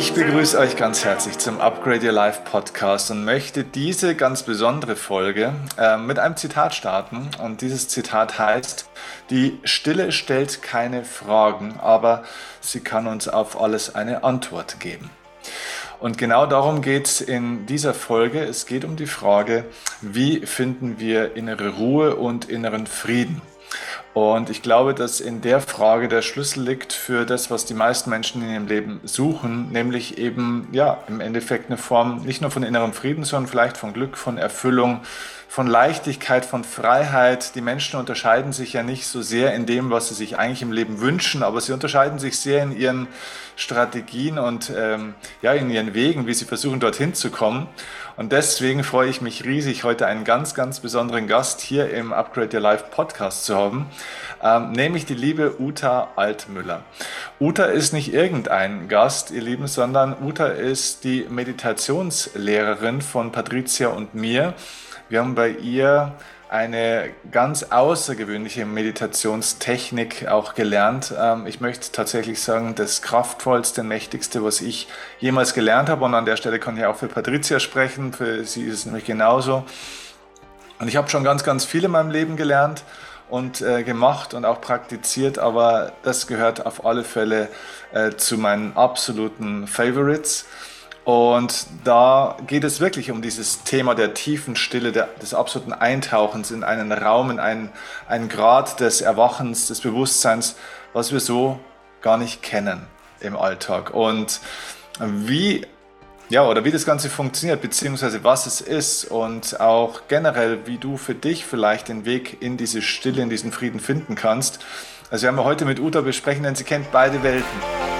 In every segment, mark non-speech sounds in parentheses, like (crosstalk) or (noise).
Ich begrüße euch ganz herzlich zum Upgrade Your Life Podcast und möchte diese ganz besondere Folge äh, mit einem Zitat starten. Und dieses Zitat heißt, die Stille stellt keine Fragen, aber sie kann uns auf alles eine Antwort geben. Und genau darum geht es in dieser Folge. Es geht um die Frage, wie finden wir innere Ruhe und inneren Frieden. Und ich glaube, dass in der Frage der Schlüssel liegt für das, was die meisten Menschen in ihrem Leben suchen, nämlich eben, ja, im Endeffekt eine Form nicht nur von innerem Frieden, sondern vielleicht von Glück, von Erfüllung, von Leichtigkeit, von Freiheit. Die Menschen unterscheiden sich ja nicht so sehr in dem, was sie sich eigentlich im Leben wünschen, aber sie unterscheiden sich sehr in ihren Strategien und ähm, ja, in ihren Wegen, wie sie versuchen, dorthin zu kommen. Und deswegen freue ich mich riesig, heute einen ganz, ganz besonderen Gast hier im Upgrade Your Life Podcast zu haben, ähm, nämlich die liebe Uta Altmüller. Uta ist nicht irgendein Gast, ihr Lieben, sondern Uta ist die Meditationslehrerin von Patricia und mir. Wir haben bei ihr eine ganz außergewöhnliche Meditationstechnik auch gelernt. Ähm, ich möchte tatsächlich sagen, das kraftvollste, mächtigste, was ich jemals gelernt habe. Und an der Stelle kann ich auch für Patricia sprechen. Für sie ist es nämlich genauso. Und ich habe schon ganz, ganz viel in meinem Leben gelernt und äh, gemacht und auch praktiziert, aber das gehört auf alle Fälle äh, zu meinen absoluten Favorites. Und da geht es wirklich um dieses Thema der tiefen Stille, der, des absoluten Eintauchens in einen Raum, in einen, einen Grad des Erwachens, des Bewusstseins, was wir so gar nicht kennen im Alltag. Und wie, ja, oder wie das Ganze funktioniert, beziehungsweise was es ist und auch generell, wie du für dich vielleicht den Weg in diese Stille, in diesen Frieden finden kannst. Also wir haben heute mit Uta besprechen, denn sie kennt beide Welten.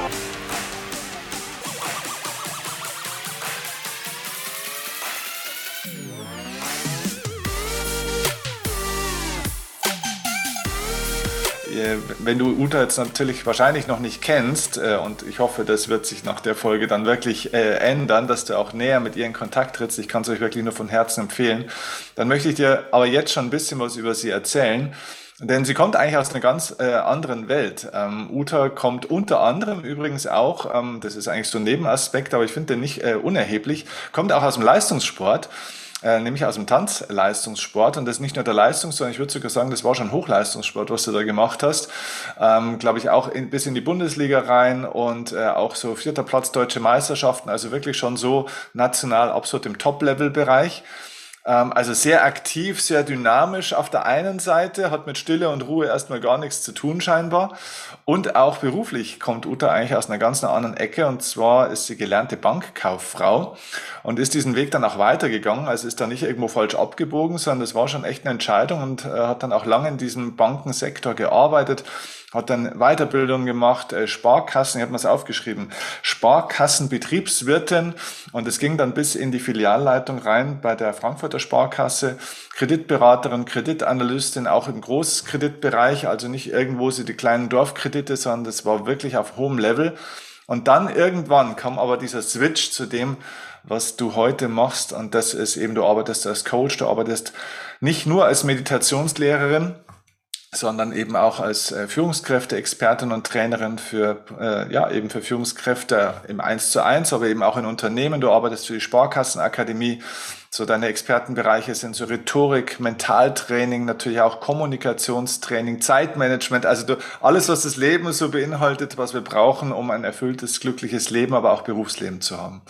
Wenn du Uta jetzt natürlich wahrscheinlich noch nicht kennst, äh, und ich hoffe, das wird sich nach der Folge dann wirklich äh, ändern, dass du auch näher mit ihr in Kontakt trittst, ich kann es euch wirklich nur von Herzen empfehlen, dann möchte ich dir aber jetzt schon ein bisschen was über sie erzählen. Denn sie kommt eigentlich aus einer ganz äh, anderen Welt. Ähm, Uta kommt unter anderem übrigens auch, ähm, das ist eigentlich so ein Nebenaspekt, aber ich finde den nicht äh, unerheblich, kommt auch aus dem Leistungssport äh, nämlich aus dem Tanzleistungssport. Und das ist nicht nur der Leistungs, sondern ich würde sogar sagen, das war schon Hochleistungssport, was du da gemacht hast. Ähm, Glaube ich auch in, bis in die Bundesliga rein und äh, auch so vierter Platz deutsche Meisterschaften, also wirklich schon so national absolut im Top-Level-Bereich. Ähm, also sehr aktiv, sehr dynamisch auf der einen Seite, hat mit Stille und Ruhe erstmal gar nichts zu tun scheinbar. Und auch beruflich kommt Uta eigentlich aus einer ganz anderen Ecke und zwar ist sie gelernte Bankkauffrau und ist diesen Weg dann auch weitergegangen. Also ist da nicht irgendwo falsch abgebogen, sondern das war schon echt eine Entscheidung und äh, hat dann auch lange in diesem Bankensektor gearbeitet hat dann Weiterbildung gemacht, äh, Sparkassen, ich habe mir es aufgeschrieben, Sparkassenbetriebswirtin. Und es ging dann bis in die Filialleitung rein bei der Frankfurter Sparkasse, Kreditberaterin, Kreditanalystin, auch im Großkreditbereich, also nicht irgendwo sie die kleinen Dorfkredite, sondern das war wirklich auf hohem Level. Und dann irgendwann kam aber dieser Switch zu dem, was du heute machst. Und das ist eben, du arbeitest als Coach, du arbeitest nicht nur als Meditationslehrerin, sondern eben auch als äh, Führungskräfte, Expertin und Trainerin für, äh, ja, eben für Führungskräfte im 1 zu 1, aber eben auch in Unternehmen. Du arbeitest für die Sparkassenakademie. So deine Expertenbereiche sind so Rhetorik, Mentaltraining, natürlich auch Kommunikationstraining, Zeitmanagement, also du, alles, was das Leben so beinhaltet, was wir brauchen, um ein erfülltes, glückliches Leben, aber auch Berufsleben zu haben.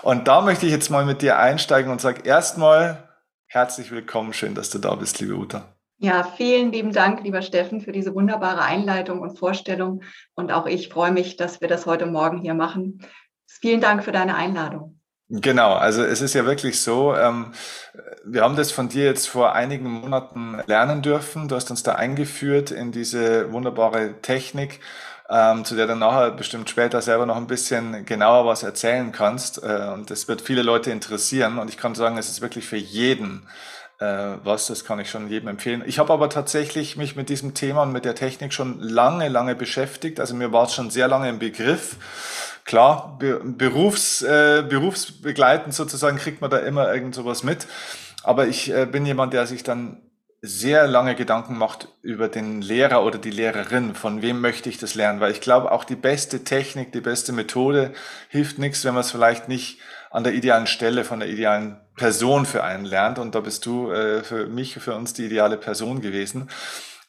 Und da möchte ich jetzt mal mit dir einsteigen und sage erstmal herzlich willkommen, schön, dass du da bist, liebe Uta. Ja, vielen lieben Dank, lieber Steffen, für diese wunderbare Einleitung und Vorstellung. Und auch ich freue mich, dass wir das heute Morgen hier machen. Vielen Dank für deine Einladung. Genau, also es ist ja wirklich so, ähm, wir haben das von dir jetzt vor einigen Monaten lernen dürfen. Du hast uns da eingeführt in diese wunderbare Technik, ähm, zu der du nachher bestimmt später selber noch ein bisschen genauer was erzählen kannst. Äh, und das wird viele Leute interessieren. Und ich kann sagen, es ist wirklich für jeden was, das kann ich schon jedem empfehlen. Ich habe aber tatsächlich mich mit diesem Thema und mit der Technik schon lange, lange beschäftigt. Also mir war es schon sehr lange im Begriff. Klar, be berufs, äh, berufsbegleitend sozusagen kriegt man da immer irgend sowas mit. Aber ich äh, bin jemand, der sich dann sehr lange Gedanken macht über den Lehrer oder die Lehrerin, von wem möchte ich das lernen, weil ich glaube, auch die beste Technik, die beste Methode hilft nichts, wenn man es vielleicht nicht an der idealen Stelle von der idealen Person für einen lernt. Und da bist du äh, für mich, für uns die ideale Person gewesen.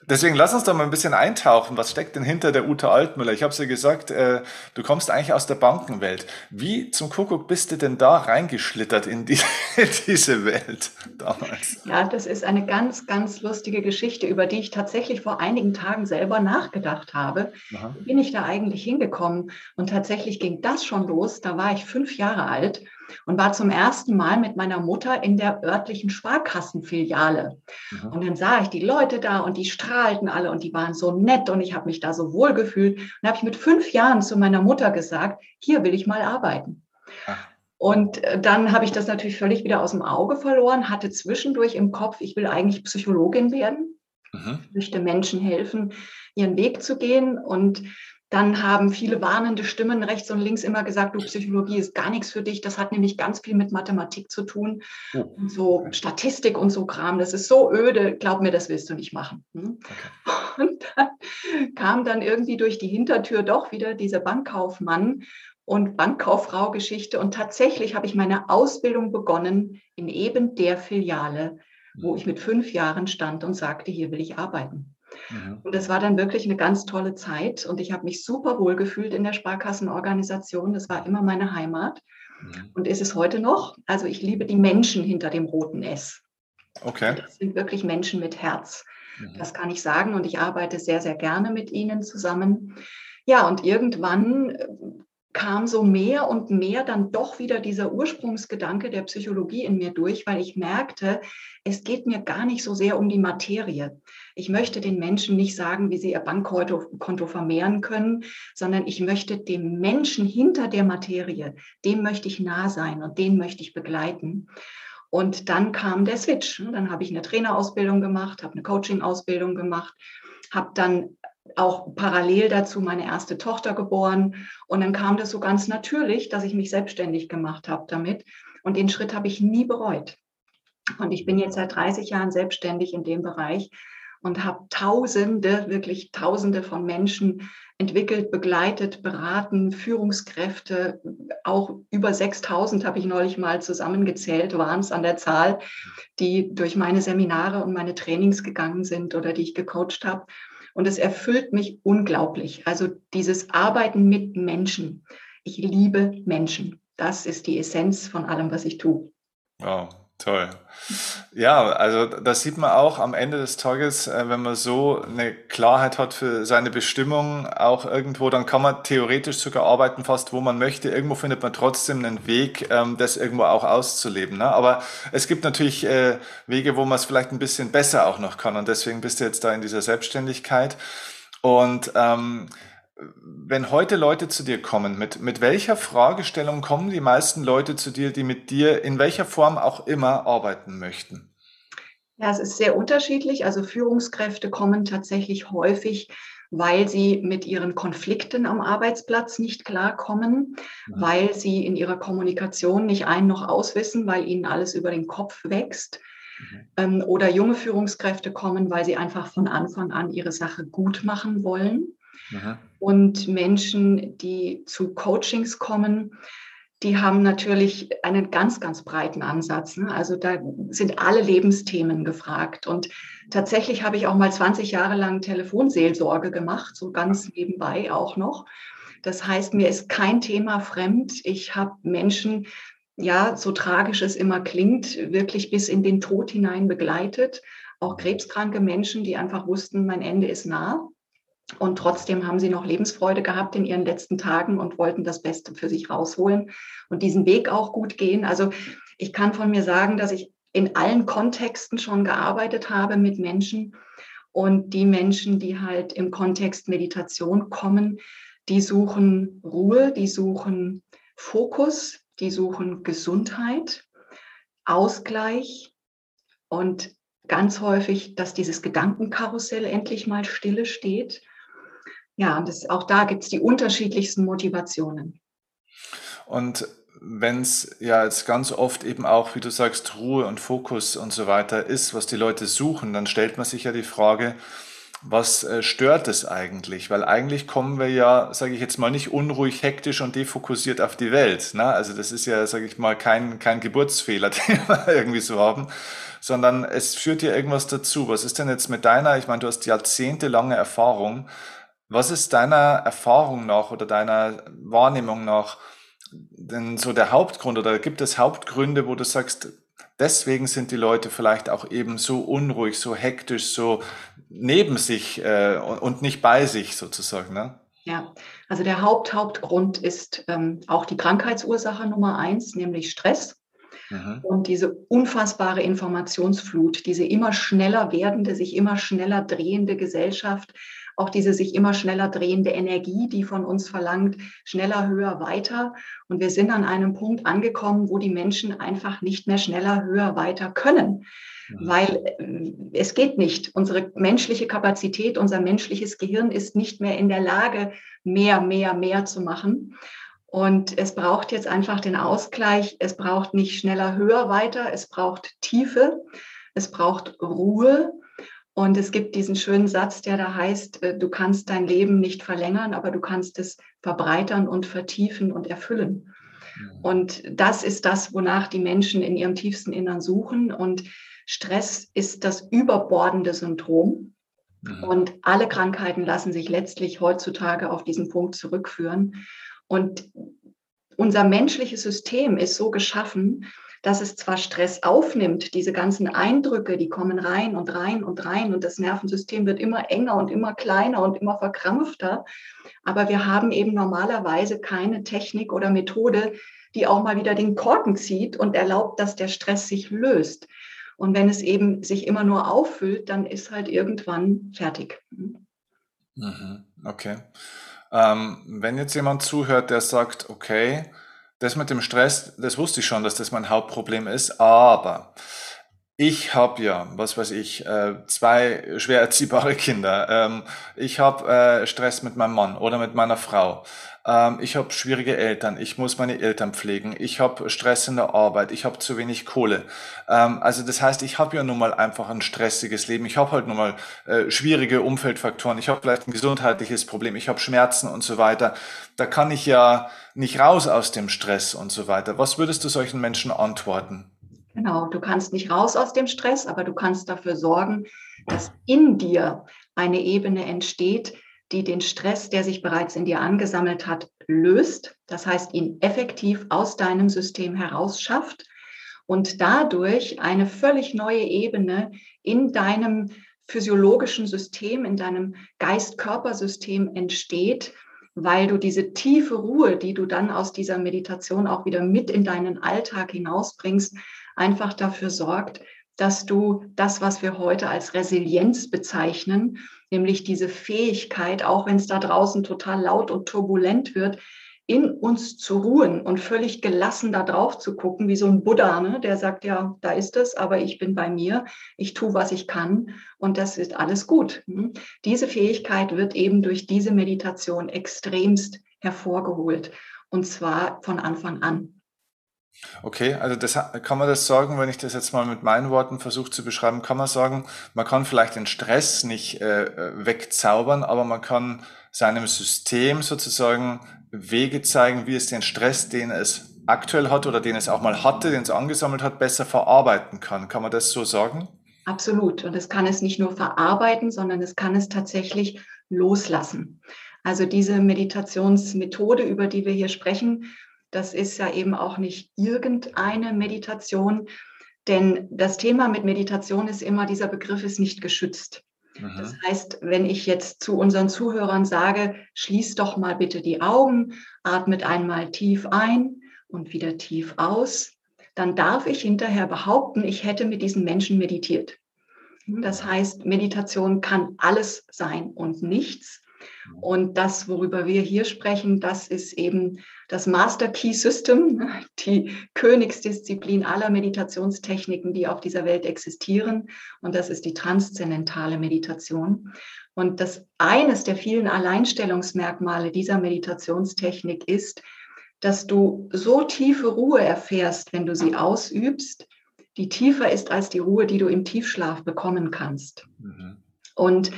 Deswegen lass uns doch mal ein bisschen eintauchen. Was steckt denn hinter der Uta Altmüller? Ich habe es ja gesagt, äh, du kommst eigentlich aus der Bankenwelt. Wie zum Kuckuck bist du denn da reingeschlittert in, die, (laughs) in diese Welt damals? Ja, das ist eine ganz, ganz lustige Geschichte, über die ich tatsächlich vor einigen Tagen selber nachgedacht habe. Aha. Wie bin ich da eigentlich hingekommen? Und tatsächlich ging das schon los. Da war ich fünf Jahre alt und war zum ersten Mal mit meiner Mutter in der örtlichen Sparkassenfiliale. Mhm. Und dann sah ich die Leute da und die strahlten alle und die waren so nett und ich habe mich da so wohl gefühlt. Und habe ich mit fünf Jahren zu meiner Mutter gesagt, hier will ich mal arbeiten. Ach. Und äh, dann habe ich das natürlich völlig wieder aus dem Auge verloren, hatte zwischendurch im Kopf, ich will eigentlich Psychologin werden, mhm. möchte Menschen helfen, ihren Weg zu gehen. Und dann haben viele warnende Stimmen rechts und links immer gesagt, du Psychologie ist gar nichts für dich. Das hat nämlich ganz viel mit Mathematik zu tun. Oh. Und so Statistik und so Kram. Das ist so öde. Glaub mir, das willst du nicht machen. Hm? Okay. Und dann kam dann irgendwie durch die Hintertür doch wieder dieser Bankkaufmann und Bankkauffrau-Geschichte. Und tatsächlich habe ich meine Ausbildung begonnen in eben der Filiale, wo hm. ich mit fünf Jahren stand und sagte, hier will ich arbeiten. Mhm. Und es war dann wirklich eine ganz tolle Zeit und ich habe mich super wohl gefühlt in der Sparkassenorganisation. Das war immer meine Heimat mhm. und ist es heute noch. Also ich liebe die Menschen hinter dem roten S. Okay. Das sind wirklich Menschen mit Herz. Mhm. Das kann ich sagen und ich arbeite sehr, sehr gerne mit ihnen zusammen. Ja, und irgendwann äh, kam so mehr und mehr dann doch wieder dieser Ursprungsgedanke der Psychologie in mir durch, weil ich merkte, es geht mir gar nicht so sehr um die Materie. Ich möchte den Menschen nicht sagen, wie sie ihr Bankkonto vermehren können, sondern ich möchte dem Menschen hinter der Materie, dem möchte ich nah sein und den möchte ich begleiten. Und dann kam der Switch. Dann habe ich eine Trainerausbildung gemacht, habe eine Coaching-Ausbildung gemacht, habe dann auch parallel dazu meine erste Tochter geboren. Und dann kam das so ganz natürlich, dass ich mich selbstständig gemacht habe damit. Und den Schritt habe ich nie bereut. Und ich bin jetzt seit 30 Jahren selbstständig in dem Bereich und habe Tausende, wirklich Tausende von Menschen entwickelt, begleitet, beraten, Führungskräfte, auch über 6000 habe ich neulich mal zusammengezählt, waren es an der Zahl, die durch meine Seminare und meine Trainings gegangen sind oder die ich gecoacht habe. Und es erfüllt mich unglaublich. Also dieses Arbeiten mit Menschen. Ich liebe Menschen. Das ist die Essenz von allem, was ich tue. Wow, Toll. Ja, also das sieht man auch am Ende des Tages, äh, wenn man so eine Klarheit hat für seine Bestimmung, auch irgendwo, dann kann man theoretisch sogar arbeiten, fast wo man möchte. Irgendwo findet man trotzdem einen Weg, ähm, das irgendwo auch auszuleben. Ne? Aber es gibt natürlich äh, Wege, wo man es vielleicht ein bisschen besser auch noch kann. Und deswegen bist du jetzt da in dieser Selbstständigkeit. Und ähm, wenn heute Leute zu dir kommen, mit, mit welcher Fragestellung kommen die meisten Leute zu dir, die mit dir in welcher Form auch immer arbeiten möchten? Ja, es ist sehr unterschiedlich. Also Führungskräfte kommen tatsächlich häufig, weil sie mit ihren Konflikten am Arbeitsplatz nicht klarkommen, ja. Mhm. weil sie in ihrer Kommunikation nicht ein noch auswissen, weil ihnen alles über den Kopf wächst. Mhm. Ähm, oder junge Führungskräfte kommen, weil sie einfach von Anfang an ihre Sache gut machen wollen. Aha. Und Menschen, die zu Coachings kommen, die haben natürlich einen ganz, ganz breiten Ansatz. Ne? Also da sind alle Lebensthemen gefragt. Und tatsächlich habe ich auch mal 20 Jahre lang Telefonseelsorge gemacht, so ganz nebenbei auch noch. Das heißt, mir ist kein Thema fremd. Ich habe Menschen, ja, so tragisch es immer klingt, wirklich bis in den Tod hinein begleitet. Auch krebskranke Menschen, die einfach wussten, mein Ende ist nah. Und trotzdem haben sie noch Lebensfreude gehabt in ihren letzten Tagen und wollten das Beste für sich rausholen und diesen Weg auch gut gehen. Also ich kann von mir sagen, dass ich in allen Kontexten schon gearbeitet habe mit Menschen. Und die Menschen, die halt im Kontext Meditation kommen, die suchen Ruhe, die suchen Fokus, die suchen Gesundheit, Ausgleich und ganz häufig, dass dieses Gedankenkarussell endlich mal stille steht ja, und das, auch da gibt es die unterschiedlichsten Motivationen. Und wenn es ja jetzt ganz oft eben auch, wie du sagst, Ruhe und Fokus und so weiter ist, was die Leute suchen, dann stellt man sich ja die Frage, was äh, stört es eigentlich? Weil eigentlich kommen wir ja, sage ich jetzt mal, nicht unruhig, hektisch und defokussiert auf die Welt. Ne? Also das ist ja, sage ich mal, kein, kein Geburtsfehler, (laughs) den wir irgendwie so haben, sondern es führt ja irgendwas dazu. Was ist denn jetzt mit deiner, ich meine, du hast jahrzehntelange Erfahrung. Was ist deiner Erfahrung nach oder deiner Wahrnehmung nach denn so der Hauptgrund oder gibt es Hauptgründe, wo du sagst, deswegen sind die Leute vielleicht auch eben so unruhig, so hektisch, so neben sich äh, und nicht bei sich sozusagen. Ne? Ja, also der Haupt Hauptgrund ist ähm, auch die Krankheitsursache Nummer eins, nämlich Stress. Mhm. Und diese unfassbare Informationsflut, diese immer schneller werdende, sich immer schneller drehende Gesellschaft, auch diese sich immer schneller drehende Energie, die von uns verlangt, schneller, höher, weiter. Und wir sind an einem Punkt angekommen, wo die Menschen einfach nicht mehr schneller, höher, weiter können. Weil äh, es geht nicht. Unsere menschliche Kapazität, unser menschliches Gehirn ist nicht mehr in der Lage, mehr, mehr, mehr zu machen. Und es braucht jetzt einfach den Ausgleich. Es braucht nicht schneller, höher, weiter. Es braucht Tiefe. Es braucht Ruhe. Und es gibt diesen schönen Satz, der da heißt, äh, du kannst dein Leben nicht verlängern, aber du kannst es verbreitern und vertiefen und erfüllen. Und das ist das, wonach die Menschen in ihrem tiefsten Innern suchen. Und Stress ist das überbordende Syndrom. Mhm. Und alle Krankheiten lassen sich letztlich heutzutage auf diesen Punkt zurückführen. Und unser menschliches System ist so geschaffen, dass es zwar Stress aufnimmt, diese ganzen Eindrücke, die kommen rein und rein und rein und das Nervensystem wird immer enger und immer kleiner und immer verkrampfter, aber wir haben eben normalerweise keine Technik oder Methode, die auch mal wieder den Korken zieht und erlaubt, dass der Stress sich löst. Und wenn es eben sich immer nur auffüllt, dann ist halt irgendwann fertig. Mhm, okay. Ähm, wenn jetzt jemand zuhört, der sagt, okay, das mit dem Stress, das wusste ich schon, dass das mein Hauptproblem ist, aber ich habe ja, was weiß ich, äh, zwei schwer erziehbare (laughs) Kinder. Ähm, ich habe äh, Stress mit meinem Mann oder mit meiner Frau. Ähm, ich habe schwierige Eltern. Ich muss meine Eltern pflegen. Ich habe Stress in der Arbeit. Ich habe zu wenig Kohle. Ähm, also das heißt, ich habe ja nun mal einfach ein stressiges Leben. Ich habe halt nun mal äh, schwierige Umfeldfaktoren. Ich habe vielleicht ein gesundheitliches Problem. Ich habe Schmerzen und so weiter. Da kann ich ja nicht raus aus dem Stress und so weiter. Was würdest du solchen Menschen antworten? Genau, du kannst nicht raus aus dem Stress, aber du kannst dafür sorgen, dass in dir eine Ebene entsteht, die den Stress, der sich bereits in dir angesammelt hat, löst. Das heißt, ihn effektiv aus deinem System heraus schafft und dadurch eine völlig neue Ebene in deinem physiologischen System, in deinem Geist-Körper-System entsteht, weil du diese tiefe Ruhe, die du dann aus dieser Meditation auch wieder mit in deinen Alltag hinausbringst, einfach dafür sorgt, dass du das, was wir heute als Resilienz bezeichnen, nämlich diese Fähigkeit, auch wenn es da draußen total laut und turbulent wird, in uns zu ruhen und völlig gelassen da drauf zu gucken, wie so ein Buddha, ne? der sagt, ja, da ist es, aber ich bin bei mir, ich tue, was ich kann und das ist alles gut. Hm? Diese Fähigkeit wird eben durch diese Meditation extremst hervorgeholt und zwar von Anfang an. Okay, also das kann man das sagen, wenn ich das jetzt mal mit meinen Worten versuche zu beschreiben, kann man sagen, man kann vielleicht den Stress nicht äh, wegzaubern, aber man kann seinem System sozusagen Wege zeigen, wie es den Stress, den es aktuell hat oder den es auch mal hatte, den es angesammelt hat, besser verarbeiten kann. Kann man das so sagen? Absolut. Und es kann es nicht nur verarbeiten, sondern es kann es tatsächlich loslassen. Also diese Meditationsmethode, über die wir hier sprechen, das ist ja eben auch nicht irgendeine Meditation, denn das Thema mit Meditation ist immer, dieser Begriff ist nicht geschützt. Das heißt, wenn ich jetzt zu unseren Zuhörern sage, schließ doch mal bitte die Augen, atmet einmal tief ein und wieder tief aus, dann darf ich hinterher behaupten, ich hätte mit diesen Menschen meditiert. Das heißt, Meditation kann alles sein und nichts. Und das, worüber wir hier sprechen, das ist eben das Master Key System, die Königsdisziplin aller Meditationstechniken, die auf dieser Welt existieren. Und das ist die transzendentale Meditation. Und das eines der vielen Alleinstellungsmerkmale dieser Meditationstechnik ist, dass du so tiefe Ruhe erfährst, wenn du sie ausübst, die tiefer ist als die Ruhe, die du im Tiefschlaf bekommen kannst. Mhm. Und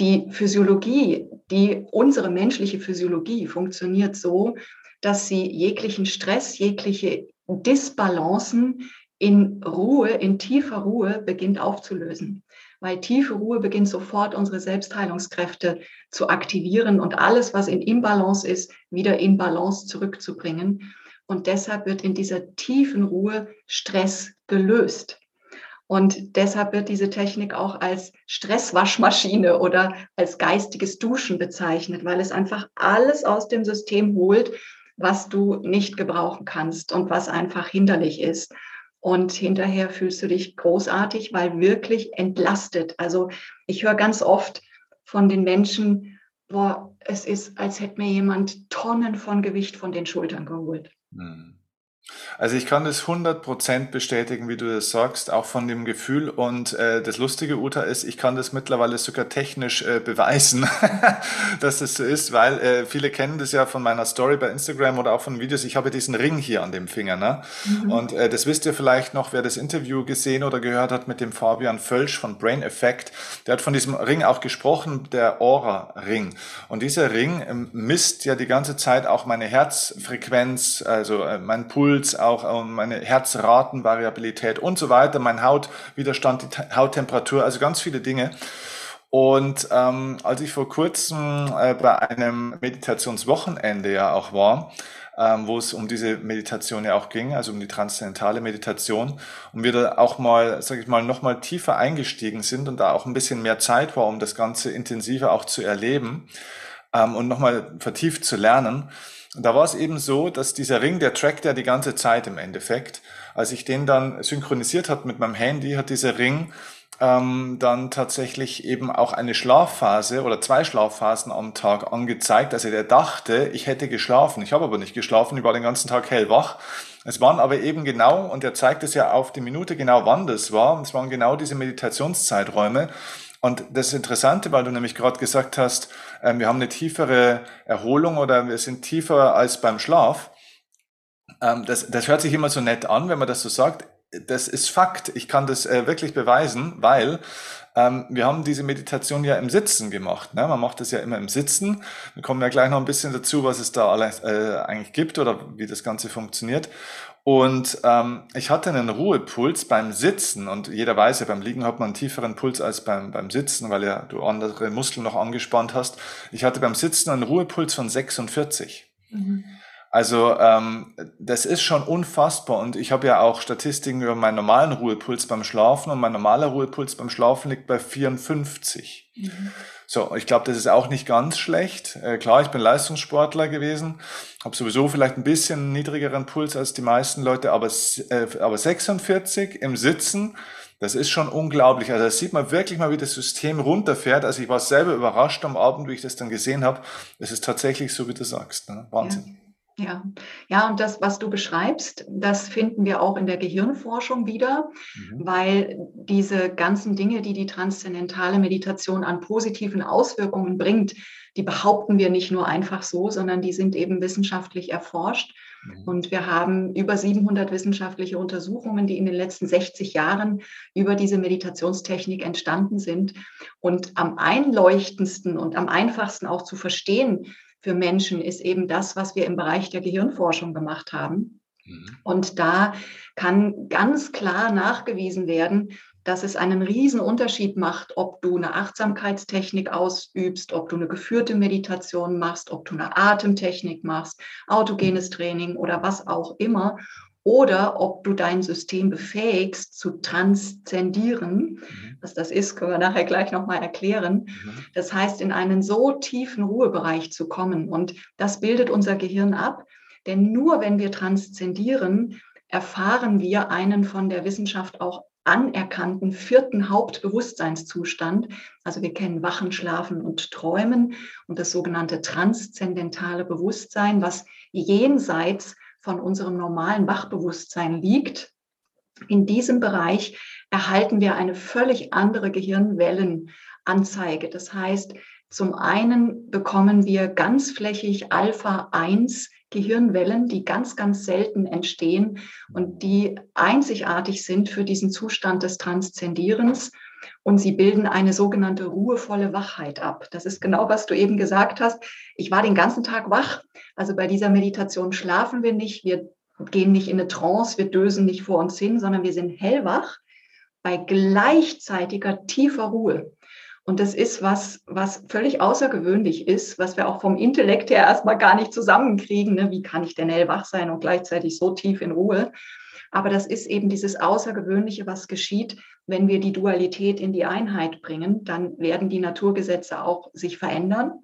die Physiologie, die unsere menschliche Physiologie funktioniert so, dass sie jeglichen Stress, jegliche Disbalancen in Ruhe, in tiefer Ruhe beginnt aufzulösen. Weil tiefe Ruhe beginnt sofort unsere Selbstheilungskräfte zu aktivieren und alles, was in Imbalance ist, wieder in Balance zurückzubringen. Und deshalb wird in dieser tiefen Ruhe Stress gelöst. Und deshalb wird diese Technik auch als Stresswaschmaschine oder als geistiges Duschen bezeichnet, weil es einfach alles aus dem System holt, was du nicht gebrauchen kannst und was einfach hinderlich ist. Und hinterher fühlst du dich großartig, weil wirklich entlastet. Also ich höre ganz oft von den Menschen, boah, es ist, als hätte mir jemand Tonnen von Gewicht von den Schultern geholt. Hm. Also ich kann das 100% bestätigen, wie du das sagst, auch von dem Gefühl. Und äh, das Lustige, Uta, ist, ich kann das mittlerweile sogar technisch äh, beweisen, (laughs) dass das so ist, weil äh, viele kennen das ja von meiner Story bei Instagram oder auch von Videos. Ich habe diesen Ring hier an dem Finger. Ne? Mhm. Und äh, das wisst ihr vielleicht noch, wer das Interview gesehen oder gehört hat mit dem Fabian Völsch von Brain Effect. Der hat von diesem Ring auch gesprochen, der Aura-Ring. Und dieser Ring ähm, misst ja die ganze Zeit auch meine Herzfrequenz, also äh, mein Puls, Puls, auch meine Herzratenvariabilität und so weiter, mein Hautwiderstand, die Hauttemperatur, also ganz viele Dinge. Und ähm, als ich vor kurzem äh, bei einem Meditationswochenende ja auch war, ähm, wo es um diese Meditation ja auch ging, also um die transzendentale Meditation, und wir da auch mal, sage ich mal, noch mal tiefer eingestiegen sind und da auch ein bisschen mehr Zeit war, um das Ganze intensiver auch zu erleben ähm, und noch mal vertieft zu lernen, und da war es eben so, dass dieser Ring, der trackt ja die ganze Zeit im Endeffekt. Als ich den dann synchronisiert hat mit meinem Handy, hat dieser Ring ähm, dann tatsächlich eben auch eine Schlafphase oder zwei Schlafphasen am Tag angezeigt. Also der dachte, ich hätte geschlafen. Ich habe aber nicht geschlafen, ich war den ganzen Tag hellwach. Es waren aber eben genau, und er zeigt es ja auf die Minute genau, wann das war. Es waren genau diese Meditationszeiträume. Und das Interessante, weil du nämlich gerade gesagt hast, wir haben eine tiefere Erholung oder wir sind tiefer als beim Schlaf. Ähm, das, das hört sich immer so nett an, wenn man das so sagt. Das ist Fakt. Ich kann das äh, wirklich beweisen, weil ähm, wir haben diese Meditation ja im Sitzen gemacht. Ne? Man macht das ja immer im Sitzen. Wir kommen ja gleich noch ein bisschen dazu, was es da alles, äh, eigentlich gibt oder wie das Ganze funktioniert. Und ähm, ich hatte einen Ruhepuls beim Sitzen und jeder weiß ja, beim Liegen hat man einen tieferen Puls als beim, beim Sitzen, weil ja du andere Muskeln noch angespannt hast. Ich hatte beim Sitzen einen Ruhepuls von 46. Mhm. Also ähm, das ist schon unfassbar und ich habe ja auch Statistiken über meinen normalen Ruhepuls beim Schlafen und mein normaler Ruhepuls beim Schlafen liegt bei 54. Mhm. So, ich glaube, das ist auch nicht ganz schlecht. Äh, klar, ich bin Leistungssportler gewesen, habe sowieso vielleicht ein bisschen niedrigeren Puls als die meisten Leute, aber, äh, aber 46 im Sitzen, das ist schon unglaublich. Also da sieht man wirklich mal, wie das System runterfährt. Also ich war selber überrascht am Abend, wie ich das dann gesehen habe. Es ist tatsächlich so, wie du sagst. Ne? Wahnsinn. Ja. Ja, ja, und das, was du beschreibst, das finden wir auch in der Gehirnforschung wieder, mhm. weil diese ganzen Dinge, die die transzendentale Meditation an positiven Auswirkungen bringt, die behaupten wir nicht nur einfach so, sondern die sind eben wissenschaftlich erforscht. Mhm. Und wir haben über 700 wissenschaftliche Untersuchungen, die in den letzten 60 Jahren über diese Meditationstechnik entstanden sind. Und am einleuchtendsten und am einfachsten auch zu verstehen, für Menschen ist eben das, was wir im Bereich der Gehirnforschung gemacht haben. Mhm. Und da kann ganz klar nachgewiesen werden, dass es einen riesen Unterschied macht, ob du eine Achtsamkeitstechnik ausübst, ob du eine geführte Meditation machst, ob du eine Atemtechnik machst, autogenes Training oder was auch immer oder ob du dein System befähigst zu transzendieren. Mhm. Was das ist, können wir nachher gleich nochmal erklären. Mhm. Das heißt, in einen so tiefen Ruhebereich zu kommen. Und das bildet unser Gehirn ab. Denn nur wenn wir transzendieren, erfahren wir einen von der Wissenschaft auch anerkannten vierten Hauptbewusstseinszustand. Also wir kennen Wachen, Schlafen und Träumen und das sogenannte transzendentale Bewusstsein, was jenseits von unserem normalen Wachbewusstsein liegt. In diesem Bereich erhalten wir eine völlig andere Gehirnwellenanzeige. Das heißt, zum einen bekommen wir ganzflächig Alpha 1 Gehirnwellen, die ganz, ganz selten entstehen und die einzigartig sind für diesen Zustand des Transzendierens. Und sie bilden eine sogenannte ruhevolle Wachheit ab. Das ist genau, was du eben gesagt hast. Ich war den ganzen Tag wach. Also bei dieser Meditation schlafen wir nicht, wir gehen nicht in eine Trance, wir dösen nicht vor uns hin, sondern wir sind hellwach bei gleichzeitiger tiefer Ruhe. Und das ist was, was völlig außergewöhnlich ist, was wir auch vom Intellekt her erstmal gar nicht zusammenkriegen. Ne? Wie kann ich denn hellwach sein und gleichzeitig so tief in Ruhe? Aber das ist eben dieses Außergewöhnliche, was geschieht, wenn wir die Dualität in die Einheit bringen. Dann werden die Naturgesetze auch sich verändern.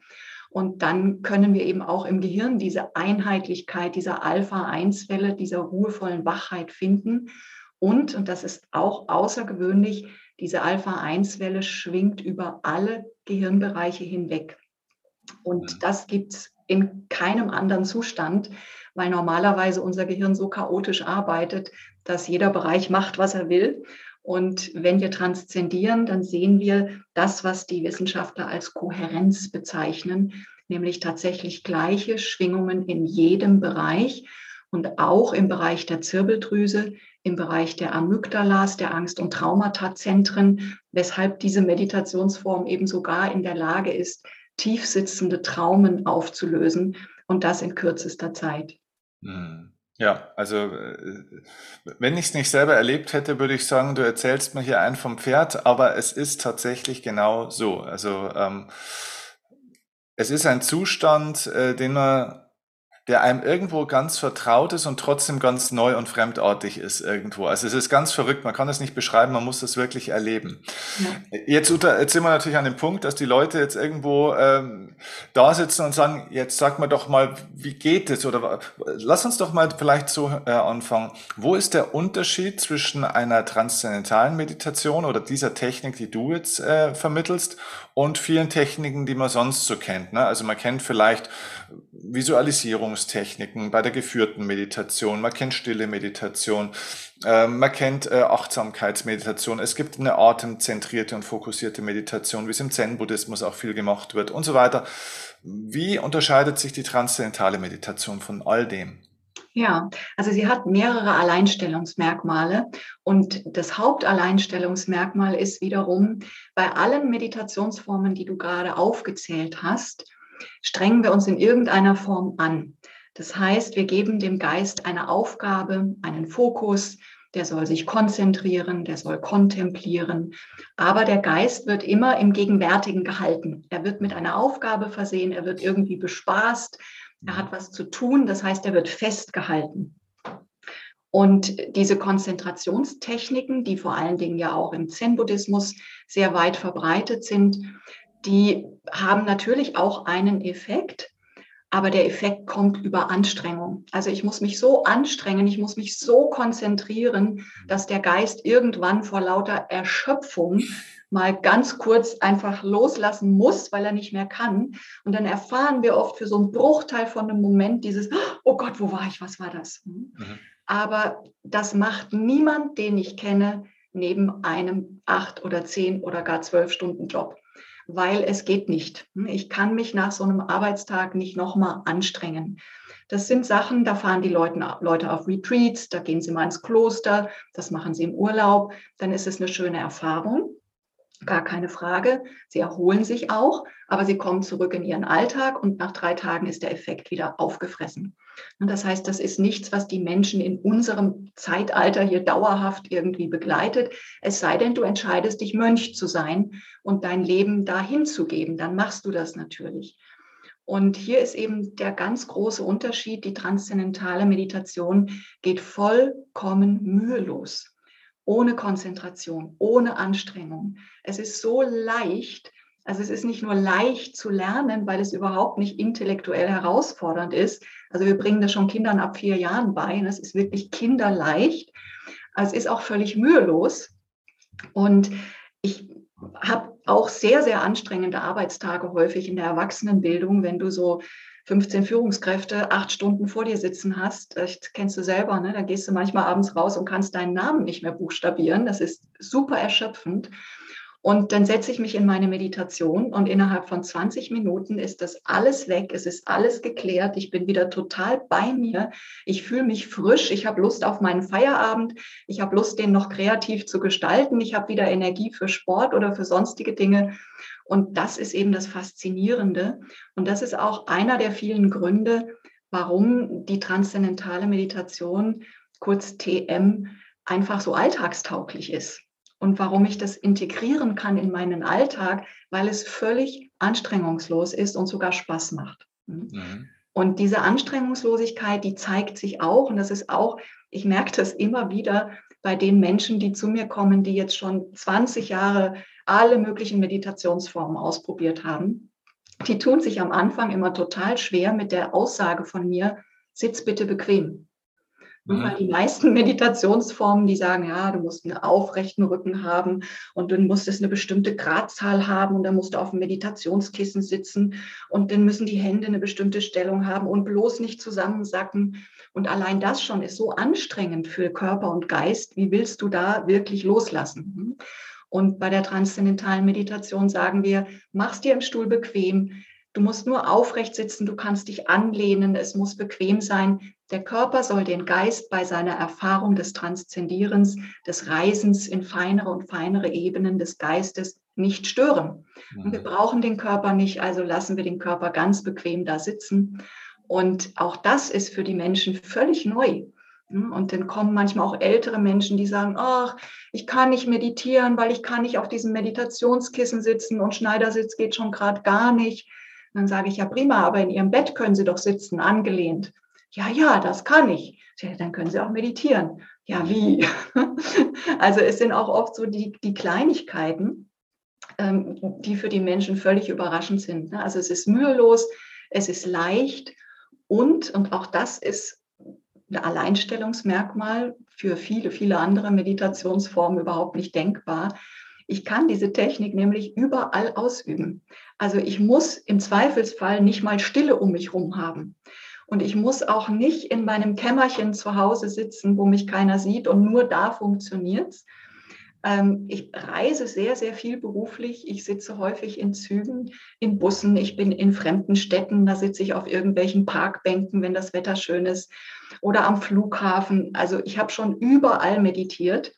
Und dann können wir eben auch im Gehirn diese Einheitlichkeit dieser Alpha-1-Welle, dieser ruhevollen Wachheit finden. Und, und das ist auch außergewöhnlich, diese Alpha-1-Welle schwingt über alle Gehirnbereiche hinweg. Und das gibt es in keinem anderen Zustand, weil normalerweise unser Gehirn so chaotisch arbeitet, dass jeder Bereich macht, was er will. Und wenn wir transzendieren, dann sehen wir das, was die Wissenschaftler als Kohärenz bezeichnen, nämlich tatsächlich gleiche Schwingungen in jedem Bereich und auch im Bereich der Zirbeldrüse, im Bereich der Amygdalas, der Angst- und Traumatazentren, weshalb diese Meditationsform eben sogar in der Lage ist, tiefsitzende Traumen aufzulösen und das in kürzester Zeit. Hm. Ja, also äh, wenn ich es nicht selber erlebt hätte, würde ich sagen, du erzählst mir hier ein vom Pferd, aber es ist tatsächlich genau so. Also ähm, es ist ein Zustand, äh, den man der einem irgendwo ganz vertraut ist und trotzdem ganz neu und fremdartig ist irgendwo. Also es ist ganz verrückt, man kann es nicht beschreiben, man muss es wirklich erleben. Ja. Jetzt, jetzt sind wir natürlich an dem Punkt, dass die Leute jetzt irgendwo ähm, da sitzen und sagen, jetzt sag mal doch mal, wie geht es? Oder lass uns doch mal vielleicht so äh, anfangen. Wo ist der Unterschied zwischen einer transzendentalen Meditation oder dieser Technik, die du jetzt äh, vermittelst, und vielen Techniken, die man sonst so kennt? Ne? Also man kennt vielleicht Visualisierungstechniken bei der geführten Meditation, man kennt stille Meditation, äh, man kennt äh, Achtsamkeitsmeditation, es gibt eine atemzentrierte und fokussierte Meditation, wie es im Zen-Buddhismus auch viel gemacht wird und so weiter. Wie unterscheidet sich die transzendentale Meditation von all dem? Ja, also sie hat mehrere Alleinstellungsmerkmale und das Hauptalleinstellungsmerkmal ist wiederum bei allen Meditationsformen, die du gerade aufgezählt hast, strengen wir uns in irgendeiner Form an. Das heißt, wir geben dem Geist eine Aufgabe, einen Fokus, der soll sich konzentrieren, der soll kontemplieren. Aber der Geist wird immer im Gegenwärtigen gehalten. Er wird mit einer Aufgabe versehen, er wird irgendwie bespaßt, er hat was zu tun, das heißt, er wird festgehalten. Und diese Konzentrationstechniken, die vor allen Dingen ja auch im Zen-Buddhismus sehr weit verbreitet sind, die haben natürlich auch einen Effekt, aber der Effekt kommt über Anstrengung. Also ich muss mich so anstrengen, ich muss mich so konzentrieren, dass der Geist irgendwann vor lauter Erschöpfung mal ganz kurz einfach loslassen muss, weil er nicht mehr kann. Und dann erfahren wir oft für so einen Bruchteil von einem Moment dieses, oh Gott, wo war ich, was war das? Hm? Mhm. Aber das macht niemand, den ich kenne, neben einem acht oder zehn oder gar zwölf Stunden Job weil es geht nicht. Ich kann mich nach so einem Arbeitstag nicht nochmal anstrengen. Das sind Sachen, da fahren die Leute, Leute auf Retreats, da gehen sie mal ins Kloster, das machen sie im Urlaub, dann ist es eine schöne Erfahrung. Gar keine Frage. Sie erholen sich auch, aber sie kommen zurück in ihren Alltag und nach drei Tagen ist der Effekt wieder aufgefressen. Und das heißt, das ist nichts, was die Menschen in unserem Zeitalter hier dauerhaft irgendwie begleitet. Es sei denn, du entscheidest dich Mönch zu sein und dein Leben dahin zu geben, dann machst du das natürlich. Und hier ist eben der ganz große Unterschied. Die transzendentale Meditation geht vollkommen mühelos ohne Konzentration, ohne Anstrengung. Es ist so leicht, also es ist nicht nur leicht zu lernen, weil es überhaupt nicht intellektuell herausfordernd ist. Also wir bringen das schon Kindern ab vier Jahren bei. Und es ist wirklich kinderleicht. Also es ist auch völlig mühelos. Und ich habe auch sehr, sehr anstrengende Arbeitstage häufig in der Erwachsenenbildung, wenn du so 15 Führungskräfte acht Stunden vor dir sitzen hast, das kennst du selber, ne? da gehst du manchmal abends raus und kannst deinen Namen nicht mehr buchstabieren. Das ist super erschöpfend. Und dann setze ich mich in meine Meditation und innerhalb von 20 Minuten ist das alles weg, es ist alles geklärt, ich bin wieder total bei mir, ich fühle mich frisch, ich habe Lust auf meinen Feierabend, ich habe Lust, den noch kreativ zu gestalten, ich habe wieder Energie für Sport oder für sonstige Dinge. Und das ist eben das Faszinierende. Und das ist auch einer der vielen Gründe, warum die transzendentale Meditation, kurz TM, einfach so alltagstauglich ist und warum ich das integrieren kann in meinen Alltag, weil es völlig anstrengungslos ist und sogar Spaß macht. Mhm. mhm. Und diese Anstrengungslosigkeit, die zeigt sich auch, und das ist auch, ich merke das immer wieder bei den Menschen, die zu mir kommen, die jetzt schon 20 Jahre alle möglichen Meditationsformen ausprobiert haben. Die tun sich am Anfang immer total schwer mit der Aussage von mir, sitz bitte bequem. Mhm. Die meisten (laughs) Meditationsformen, die sagen, ja, du musst einen aufrechten Rücken haben und du musst es eine bestimmte Gradzahl haben und dann musst du auf dem Meditationskissen sitzen und dann müssen die Hände eine bestimmte Stellung haben und bloß nicht zusammensacken. Und allein das schon ist so anstrengend für Körper und Geist. Wie willst du da wirklich loslassen? Hm? Und bei der transzendentalen Meditation sagen wir, mach's dir im Stuhl bequem, Du musst nur aufrecht sitzen, du kannst dich anlehnen, es muss bequem sein. Der Körper soll den Geist bei seiner Erfahrung des Transzendierens, des Reisens in feinere und feinere Ebenen des Geistes nicht stören. Und wir mhm. brauchen den Körper nicht, also lassen wir den Körper ganz bequem da sitzen. Und auch das ist für die Menschen völlig neu. Und dann kommen manchmal auch ältere Menschen, die sagen, ach, ich kann nicht meditieren, weil ich kann nicht auf diesem Meditationskissen sitzen und Schneidersitz geht schon gerade gar nicht dann sage ich, ja prima, aber in Ihrem Bett können Sie doch sitzen, angelehnt. Ja, ja, das kann ich. Dann können Sie auch meditieren. Ja, wie? (laughs) Also es sind auch oft so die, die Kleinigkeiten, ähm, die für die Menschen völlig überraschend sind. Ne? Also es ist mühelos, es ist leicht und, und auch das ist ein Alleinstellungsmerkmal für viele, viele andere Meditationsformen überhaupt nicht denkbar. Ich kann diese Technik nämlich überall ausüben. Also ich muss im Zweifelsfall nicht mal Stille um mich herum haben. Und ich muss auch nicht in meinem Kämmerchen zu Hause sitzen, wo mich keiner sieht und nur da funktioniert es. Ähm, ich reise sehr, sehr viel beruflich. Ich sitze häufig in Zügen, in Bussen. Ich bin in fremden Städten. Da sitze ich auf irgendwelchen Parkbänken, wenn das Wetter schön ist. Oder am Flughafen. Also ich habe schon überall meditiert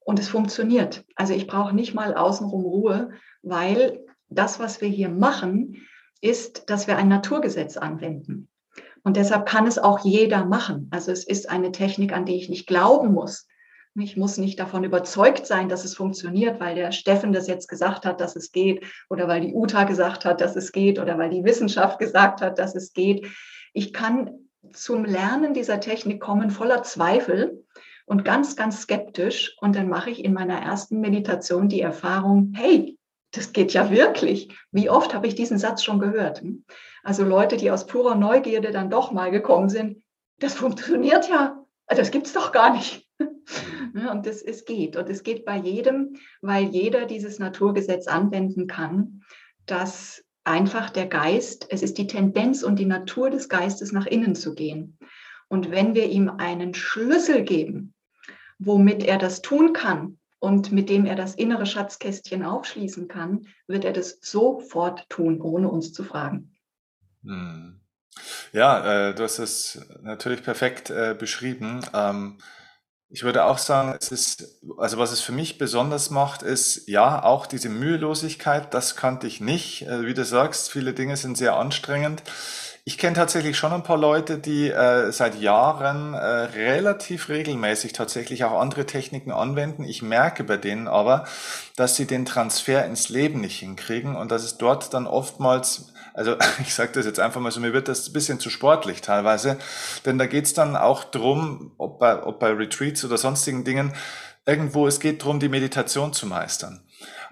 und es funktioniert. Also ich brauche nicht mal außenrum Ruhe, weil das, was wir hier machen, ist, dass wir ein Naturgesetz anwenden. Und deshalb kann es auch jeder machen. Also es ist eine Technik, an die ich nicht glauben muss. Ich muss nicht davon überzeugt sein, dass es funktioniert, weil der Steffen das jetzt gesagt hat, dass es geht, oder weil die Uta gesagt hat, dass es geht, oder weil die Wissenschaft gesagt hat, dass es geht. Ich kann zum Lernen dieser Technik kommen voller Zweifel und ganz, ganz skeptisch. Und dann mache ich in meiner ersten Meditation die Erfahrung, hey, das geht ja wirklich. Wie oft habe ich diesen Satz schon gehört? Also Leute, die aus purer Neugierde dann doch mal gekommen sind, das funktioniert ja, das gibt es doch gar nicht. Und das, es geht. Und es geht bei jedem, weil jeder dieses Naturgesetz anwenden kann, dass einfach der Geist, es ist die Tendenz und die Natur des Geistes nach innen zu gehen. Und wenn wir ihm einen Schlüssel geben, womit er das tun kann und mit dem er das innere Schatzkästchen aufschließen kann, wird er das sofort tun, ohne uns zu fragen. Hm. Ja, äh, du hast es natürlich perfekt äh, beschrieben. Ähm, ich würde auch sagen, es ist, also was es für mich besonders macht, ist ja auch diese Mühelosigkeit, das kannte ich nicht. Äh, wie du sagst, viele Dinge sind sehr anstrengend. Ich kenne tatsächlich schon ein paar Leute, die äh, seit Jahren äh, relativ regelmäßig tatsächlich auch andere Techniken anwenden. Ich merke bei denen aber, dass sie den Transfer ins Leben nicht hinkriegen und dass es dort dann oftmals also (laughs) ich sage das jetzt einfach mal so, mir wird das ein bisschen zu sportlich teilweise, denn da geht's dann auch drum, ob bei, ob bei Retreats oder sonstigen Dingen, irgendwo, es geht drum, die Meditation zu meistern.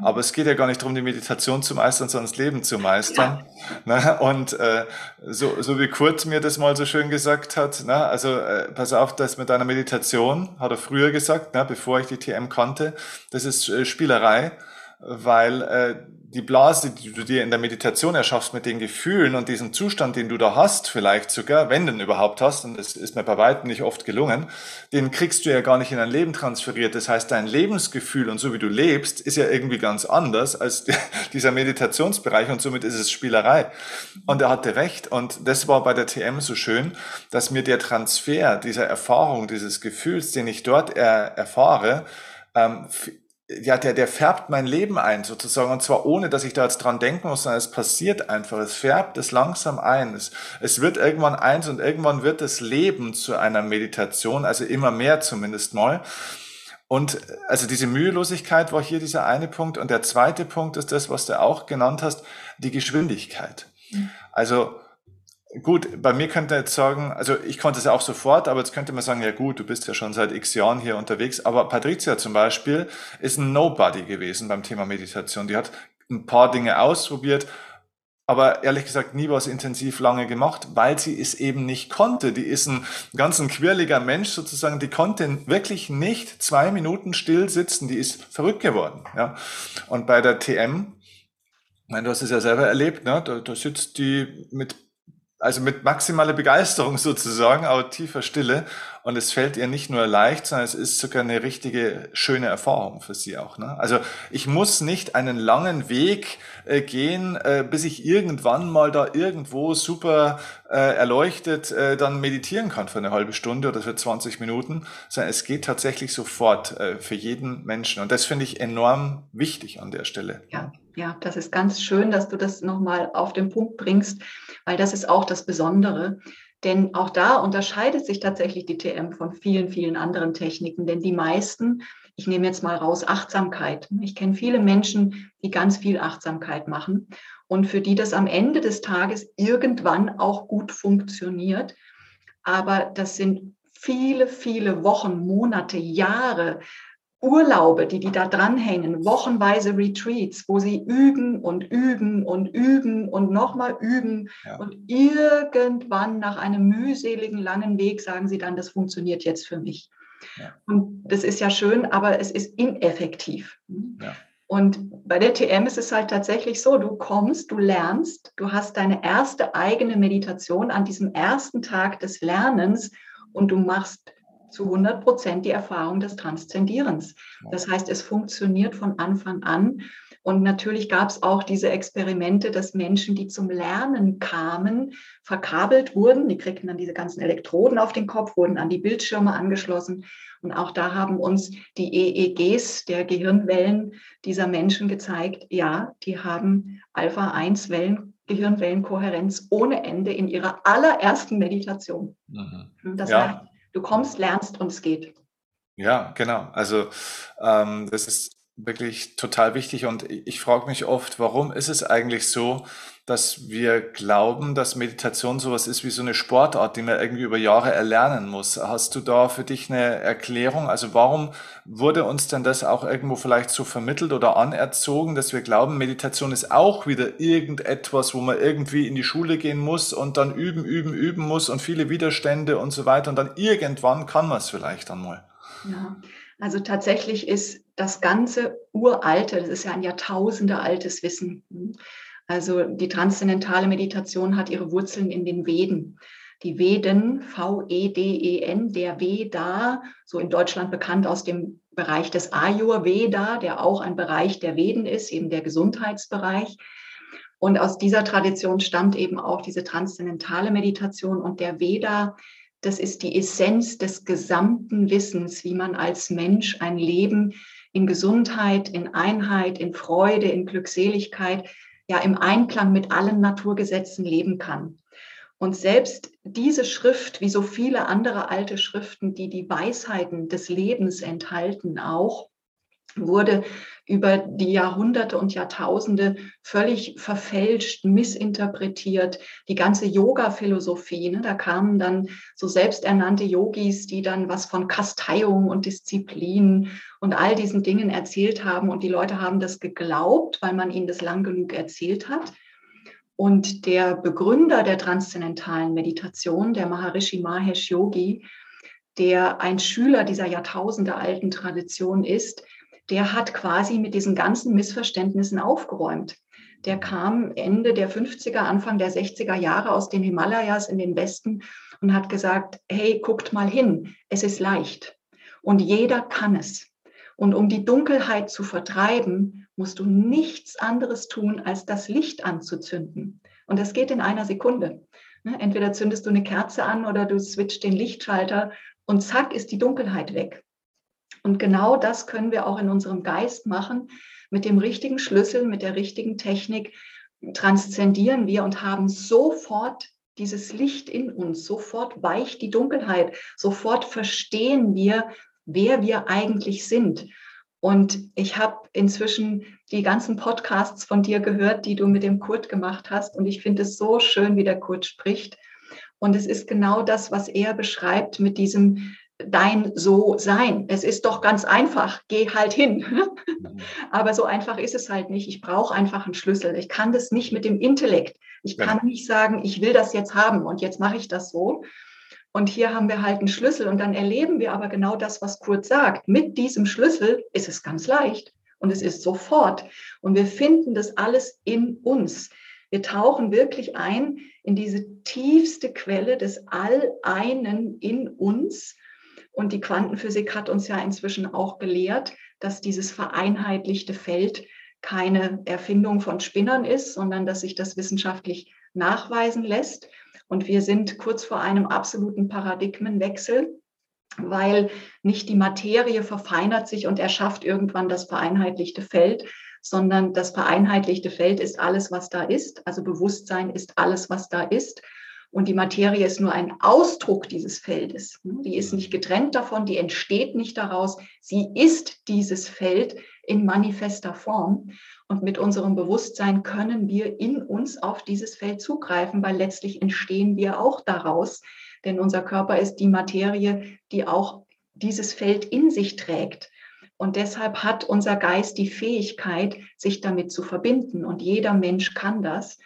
Aber es geht ja gar nicht darum, die Meditation zu meistern, sondern das Leben zu meistern. Ja. Ne? Und äh, so, so wie Kurt mir das mal so schön gesagt hat, ne? also äh, pass auf, das mit deiner Meditation, hat er früher gesagt, ne? bevor ich die TM kannte, das ist äh, Spielerei. weil äh, die Blase, die du dir in der Meditation erschaffst mit den Gefühlen und diesem Zustand, den du da hast, vielleicht sogar, wenn ihn überhaupt hast, und das ist mir bei weitem nicht oft gelungen, den kriegst du ja gar nicht in dein Leben transferiert. Das heißt, dein Lebensgefühl und so wie du lebst, ist ja irgendwie ganz anders als (laughs) dieser Meditationsbereich und somit ist es Spielerei. Und er hatte recht und das war bei der TM so schön, dass mir der Transfer dieser Erfahrung, dieses Gefühls, den ich dort er, erfahre, ähm, ja, der, der färbt mein Leben ein, sozusagen, und zwar ohne, dass ich da jetzt dran denken muss, sondern es passiert einfach, es färbt es langsam ein, es, es wird irgendwann eins und irgendwann wird das Leben zu einer Meditation, also immer mehr zumindest mal. Und also diese Mühelosigkeit war hier dieser eine Punkt. Und der zweite Punkt ist das, was du auch genannt hast, die Geschwindigkeit. Mhm. Also Gut, bei mir könnte jetzt sagen, also ich konnte es auch sofort, aber jetzt könnte man sagen, ja gut, du bist ja schon seit x Jahren hier unterwegs. Aber Patricia zum Beispiel ist ein Nobody gewesen beim Thema Meditation. Die hat ein paar Dinge ausprobiert, aber ehrlich gesagt nie was intensiv lange gemacht, weil sie es eben nicht konnte. Die ist ein ganz ein quirliger Mensch sozusagen, die konnte wirklich nicht zwei Minuten still sitzen, die ist verrückt geworden. Ja. Und bei der TM, ich meine, du hast es ja selber erlebt, ne? da, da sitzt die mit also mit maximaler Begeisterung (laughs) sozusagen, aber tiefer Stille. Und es fällt ihr nicht nur leicht, sondern es ist sogar eine richtige schöne Erfahrung für sie auch. Ne? Also ich muss nicht einen langen Weg äh, gehen, äh, bis ich irgendwann mal da irgendwo super äh, erleuchtet äh, dann meditieren kann für eine halbe Stunde oder für 20 Minuten, sondern es geht tatsächlich sofort äh, für jeden Menschen. Und das finde ich enorm wichtig an der Stelle. Ja, ja, das ist ganz schön, dass du das nochmal auf den Punkt bringst, weil das ist auch das Besondere. Denn auch da unterscheidet sich tatsächlich die TM von vielen, vielen anderen Techniken. Denn die meisten, ich nehme jetzt mal raus, Achtsamkeit. Ich kenne viele Menschen, die ganz viel Achtsamkeit machen und für die das am Ende des Tages irgendwann auch gut funktioniert. Aber das sind viele, viele Wochen, Monate, Jahre Urlaube, die die da dranhängen, wochenweise Retreats, wo sie üben und üben und üben und nochmal üben. Ja. Und irgendwann nach einem mühseligen, langen Weg sagen sie dann, das funktioniert jetzt für mich. Ja. Und das ist ja schön, aber es ist ineffektiv. Ja. Und bei der TM ist es halt tatsächlich so, du kommst, du lernst, du hast deine erste eigene Meditation an diesem ersten Tag des Lernens und du machst zu 100 Prozent die Erfahrung des Transzendierens. Das heißt, es funktioniert von Anfang an. Und natürlich gab es auch diese Experimente, dass Menschen, die zum Lernen kamen, verkabelt wurden. Die kriegten dann diese ganzen Elektroden auf den Kopf, wurden an die Bildschirme angeschlossen. Und auch da haben uns die EEGs der Gehirnwellen dieser Menschen gezeigt, ja, die haben Alpha-1-Wellen Gehirnwellenkohärenz ohne Ende in ihrer allerersten Meditation. Mhm. Das ja. Du kommst, lernst und es geht. Ja, genau. Also ähm, das ist wirklich total wichtig und ich frage mich oft, warum ist es eigentlich so, dass wir glauben, dass Meditation sowas ist wie so eine Sportart, die man irgendwie über Jahre erlernen muss. Hast du da für dich eine Erklärung? Also warum wurde uns denn das auch irgendwo vielleicht so vermittelt oder anerzogen, dass wir glauben, Meditation ist auch wieder irgendetwas, wo man irgendwie in die Schule gehen muss und dann üben, üben, üben muss und viele Widerstände und so weiter und dann irgendwann kann man es vielleicht einmal. Ja, also tatsächlich ist das ganze uralte, das ist ja ein Jahrtausende altes Wissen. Also die transzendentale Meditation hat ihre Wurzeln in den Veden. Die Veden, V-E-D-E-N, der Veda, so in Deutschland bekannt aus dem Bereich des Ayurveda, der auch ein Bereich der Veden ist, eben der Gesundheitsbereich. Und aus dieser Tradition stammt eben auch diese transzendentale Meditation und der Veda. Das ist die Essenz des gesamten Wissens, wie man als Mensch ein Leben in Gesundheit, in Einheit, in Freude, in Glückseligkeit ja im Einklang mit allen Naturgesetzen leben kann. Und selbst diese Schrift, wie so viele andere alte Schriften, die die Weisheiten des Lebens enthalten, auch, wurde über die Jahrhunderte und Jahrtausende völlig verfälscht, missinterpretiert. Die ganze Yoga-Philosophie, ne, da kamen dann so selbsternannte Yogis, die dann was von Kasteiung und Disziplin und all diesen Dingen erzählt haben. Und die Leute haben das geglaubt, weil man ihnen das lang genug erzählt hat. Und der Begründer der transzendentalen Meditation, der Maharishi Mahesh Yogi, der ein Schüler dieser Jahrtausende alten Tradition ist, der hat quasi mit diesen ganzen Missverständnissen aufgeräumt. Der kam Ende der 50er, Anfang der 60er Jahre aus den Himalayas in den Westen und hat gesagt, hey, guckt mal hin, es ist leicht und jeder kann es. Und um die Dunkelheit zu vertreiben, musst du nichts anderes tun, als das Licht anzuzünden. Und das geht in einer Sekunde. Ne, entweder zündest du eine Kerze an oder du switcht den Lichtschalter und zack ist die Dunkelheit weg. Und genau das können wir auch in unserem Geist machen. Mit dem richtigen Schlüssel, mit der richtigen Technik transzendieren wir und haben sofort dieses Licht in uns. Sofort weicht die Dunkelheit. Sofort verstehen wir, wer wir eigentlich sind. Und ich habe inzwischen die ganzen Podcasts von dir gehört, die du mit dem Kurt gemacht hast. Und ich finde es so schön, wie der Kurt spricht. Und es ist genau das, was er beschreibt mit diesem dein so sein. Es ist doch ganz einfach, geh halt hin. Mhm. (laughs) Aber so einfach ist es halt nicht. Ich brauche einfach einen Schlüssel. Ich kann das nicht mit dem Intellekt. Ich kann nicht sagen, ich will das jetzt haben und jetzt mache ich das so. Und hier haben wir halt einen Schlüssel und dann erleben wir aber genau das, was Kurt sagt. Mit diesem Schlüssel ist es ganz leicht und es ist sofort. Und wir finden das alles in uns. Wir tauchen wirklich ein in diese tiefste Quelle des All-Einen in uns und die Quantenphysik hat uns ja inzwischen auch gelehrt, dass dieses vereinheitlichte Feld keine Erfindung von Spinnern ist, sondern dass sich das wissenschaftlich nachweisen lässt. Und wir sind kurz vor einem absoluten Paradigmenwechsel, weil nicht die Materie verfeinert sich und erschafft irgendwann das vereinheitlichte Feld, sondern das vereinheitlichte Feld ist alles, was da ist. Also Bewusstsein ist alles, was da ist. Und die Materie ist nur ein Ausdruck dieses Feldes. Die ist nicht getrennt davon, die entsteht nicht daraus. Sie ist dieses Feld in manifester Form. Und mit unserem Bewusstsein können wir in uns auf dieses Feld zugreifen, weil letztlich entstehen wir auch daraus. Denn unser Körper ist die Materie, die auch dieses Feld in sich trägt. Und deshalb hat unser Geist die Fähigkeit, sich damit zu verbinden. Und jeder Mensch kann das.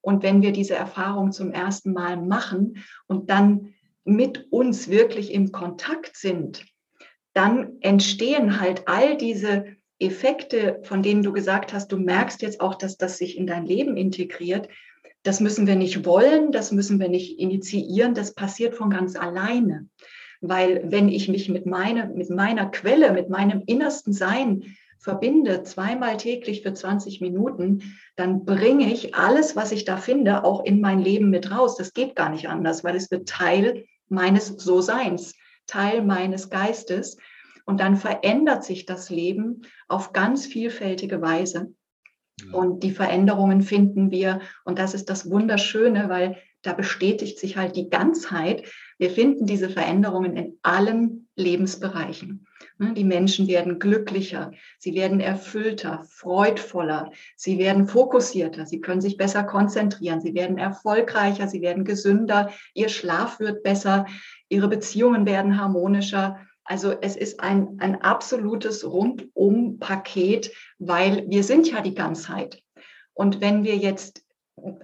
Und wenn wir diese Erfahrung zum ersten Mal machen und dann mit uns wirklich im Kontakt sind, dann entstehen halt all diese Effekte, von denen du gesagt hast, du merkst jetzt auch, dass das sich in dein Leben integriert. Das müssen wir nicht wollen, das müssen wir nicht initiieren, das passiert von ganz alleine. Weil wenn ich mich mit, meine, mit meiner Quelle, mit meinem innersten Sein verbinde, zweimal täglich für 20 Minuten, dann bringe ich alles, was ich da finde, auch in mein Leben mit raus. Das geht gar nicht anders, weil es wird Teil meines So-Seins, Teil meines Geistes. Und dann verändert sich das Leben auf ganz vielfältige Weise. Und die Veränderungen finden wir, und das ist das Wunderschöne, weil da bestätigt sich halt die Ganzheit. Wir finden diese Veränderungen in allen Lebensbereichen. Ne, die Menschen werden glücklicher, sie werden erfüllter, freudvoller, sie werden fokussierter, sie können sich besser konzentrieren, sie werden erfolgreicher, sie werden gesünder, ihr Schlaf wird besser, ihre Beziehungen werden harmonischer. Also es ist ein, ein absolutes Rundum-Paket, weil wir sind ja die Ganzheit. Und wenn wir jetzt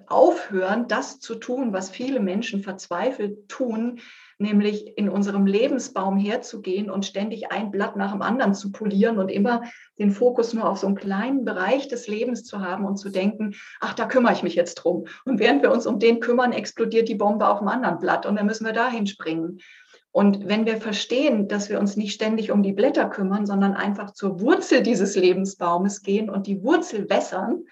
aufhören, das zu tun, was viele Menschen verzweifelt tun, nämlich in unserem Lebensbaum herzugehen und ständig ein Blatt nach dem anderen zu polieren und immer den Fokus nur auf so einen kleinen Bereich des Lebens zu haben und zu denken, ach, da kümmere ich mich jetzt drum. Und während wir uns um den kümmern, explodiert die Bombe auf dem anderen Blatt und dann müssen wir dahin springen. Und wenn wir verstehen, dass wir uns nicht ständig um die Blätter kümmern, sondern einfach zur Wurzel dieses Lebensbaumes gehen und die Wurzel wässern,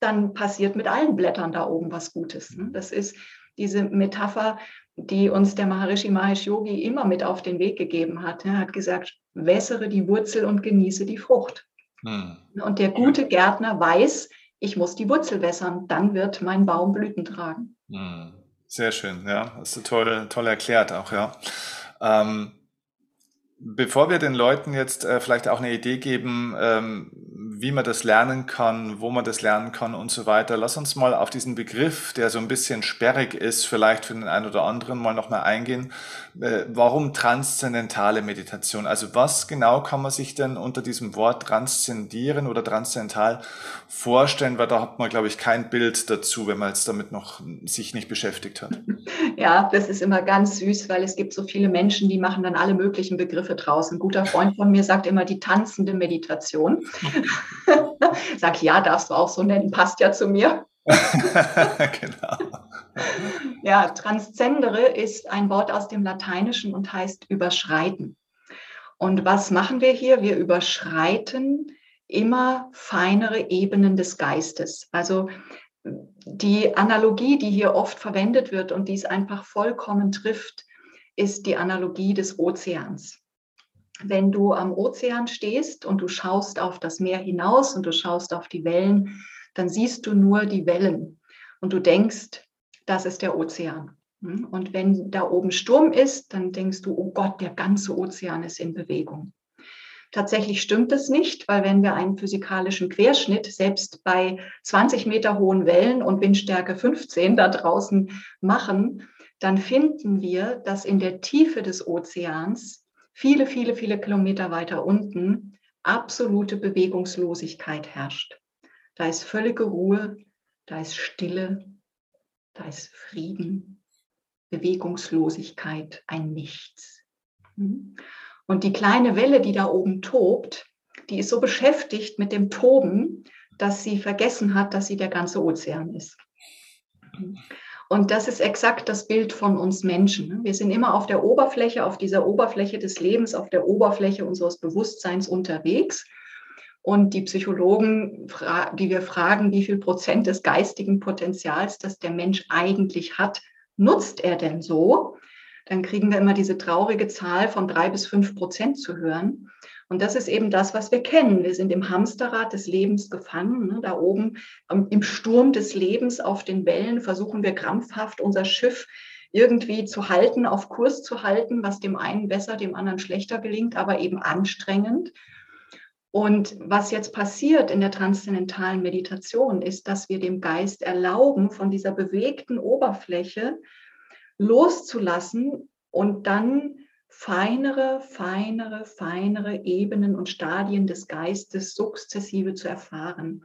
dann passiert mit allen Blättern da oben was Gutes. Ne? Das ist diese Metapher, die uns der Maharishi Mahesh Yogi immer mit auf den Weg gegeben hat. Er hat gesagt, wässere die Wurzel und genieße die Frucht. Hm. Und der gute Gärtner weiß, ich muss die Wurzel wässern, dann wird mein Baum Blüten tragen. Hm. Sehr schön, ja. Das ist toll, toll erklärt auch, ja. Ähm, bevor wir den Leuten jetzt äh, vielleicht auch eine Idee geben, ähm, wie man das lernen kann, wo man das lernen kann und so weiter. Lass uns mal auf diesen Begriff, der so ein bisschen sperrig ist, vielleicht für den einen oder anderen mal nochmal eingehen. Äh, warum transzendentale Meditation? Also was genau kann man sich denn unter diesem Wort transzendieren oder transzendental vorstellen? Weil da hat man, glaube ich, kein Bild dazu, wenn man jetzt damit noch sich nicht beschäftigt hat. (laughs) Ja, das ist immer ganz süß, weil es gibt so viele Menschen, die machen dann alle möglichen Begriffe draus. Ein guter Freund von mir sagt immer die tanzende Meditation. (laughs) (laughs) Sag ja, darfst du auch so nennen, passt ja zu mir. (laughs) genau. (laughs) Ja, transzendere ist ein Wort aus dem Lateinischen und heißt überschreiten. Und was machen wir hier? Wir überschreiten immer feinere Ebenen des Geistes. Also die Analogie, die hier oft verwendet wird und die es einfach vollkommen trifft, ist die Analogie des Ozeans wenn du am Ozean stehst und du schaust auf das Meer hinaus und du schaust auf die Wellen, dann siehst du nur die Wellen und du denkst, das ist der Ozean. Hm? Und wenn da oben Sturm ist, dann denkst du, oh Gott, der ganze Ozean ist in Bewegung. Tatsächlich stimmt es nicht, weil wenn wir einen physikalischen Querschnitt selbst bei 20 Meter hohen Wellen und Windstärke 15 da draußen machen, dann finden wir, dass in der Tiefe des Ozeans viele, viele, viele Kilometer weiter unten absolute Bewegungslosigkeit herrscht. Da ist völlige Ruhe, da ist Stille, da ist Frieden, Bewegungslosigkeit, ein Nichts. Hm? Und die kleine Welle, die da oben tobt, die ist so beschäftigt mit dem Toben, dass sie vergessen hat, dass sie der ganze Ozean ist. Und das ist exakt das Bild von uns Menschen. Ne? Wir sind immer auf der Oberfläche, auf dieser Oberfläche des Lebens, auf der Oberfläche unseres Bewusstseins unterwegs. Und die Psychologen, die wir fragen, wie viel Prozent des geistigen Potenzials, das der Mensch eigentlich hat, nutzt er denn so? Dann kriegen wir immer diese traurige Zahl von drei bis fünf Prozent zu hören. Und das ist eben das, was wir kennen. Wir sind im Hamsterrad des Lebens gefangen. Ne? Da oben im Sturm des Lebens auf den Wellen versuchen wir krampfhaft unser Schiff irgendwie zu halten, auf Kurs zu halten, was dem einen besser, dem anderen schlechter gelingt, aber eben anstrengend. Und was jetzt passiert in der transzendentalen Meditation, ist, dass wir dem Geist erlauben, von dieser bewegten Oberfläche loszulassen und dann feinere, feinere, feinere Ebenen und Stadien des Geistes sukzessive zu erfahren.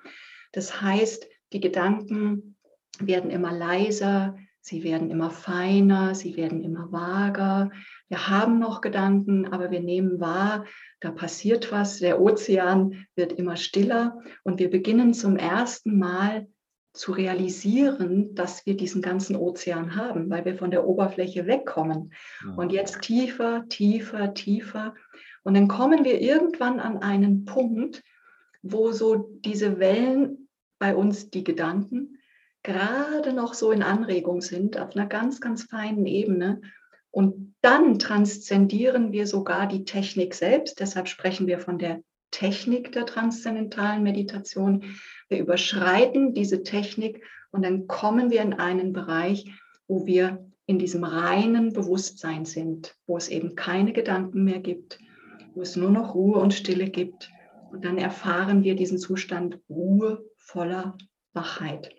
Das heißt, die Gedanken werden immer leiser, sie werden immer feiner, sie werden immer vager. Wir haben noch Gedanken, aber wir nehmen wahr, da passiert was, der Ozean wird immer stiller und wir beginnen zum ersten Mal zu realisieren, dass wir diesen ganzen Ozean haben, weil wir von der Oberfläche wegkommen. Ja. Und jetzt tiefer, tiefer, tiefer. Und dann kommen wir irgendwann an einen Punkt, wo so diese Wellen bei uns, die Gedanken, gerade noch so in Anregung sind, auf einer ganz, ganz feinen Ebene. Und dann transzendieren wir sogar die Technik selbst. Deshalb sprechen wir von der Technik der transzendentalen Meditation. Wir überschreiten diese Technik und dann kommen wir in einen Bereich, wo wir in diesem reinen Bewusstsein sind, wo es eben keine Gedanken mehr gibt, wo es nur noch Ruhe und Stille gibt. Und dann erfahren wir diesen Zustand Ruhe voller Wachheit.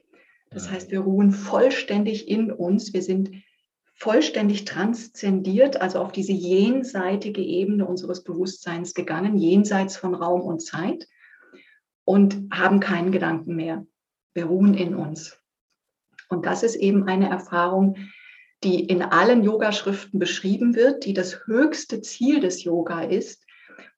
Das heißt, wir ruhen vollständig in uns. Wir sind vollständig transzendiert, also auf diese jenseitige Ebene unseres Bewusstseins gegangen, jenseits von Raum und Zeit und haben keinen Gedanken mehr. Wir ruhen in uns. Und das ist eben eine Erfahrung, die in allen Yogaschriften beschrieben wird, die das höchste Ziel des Yoga ist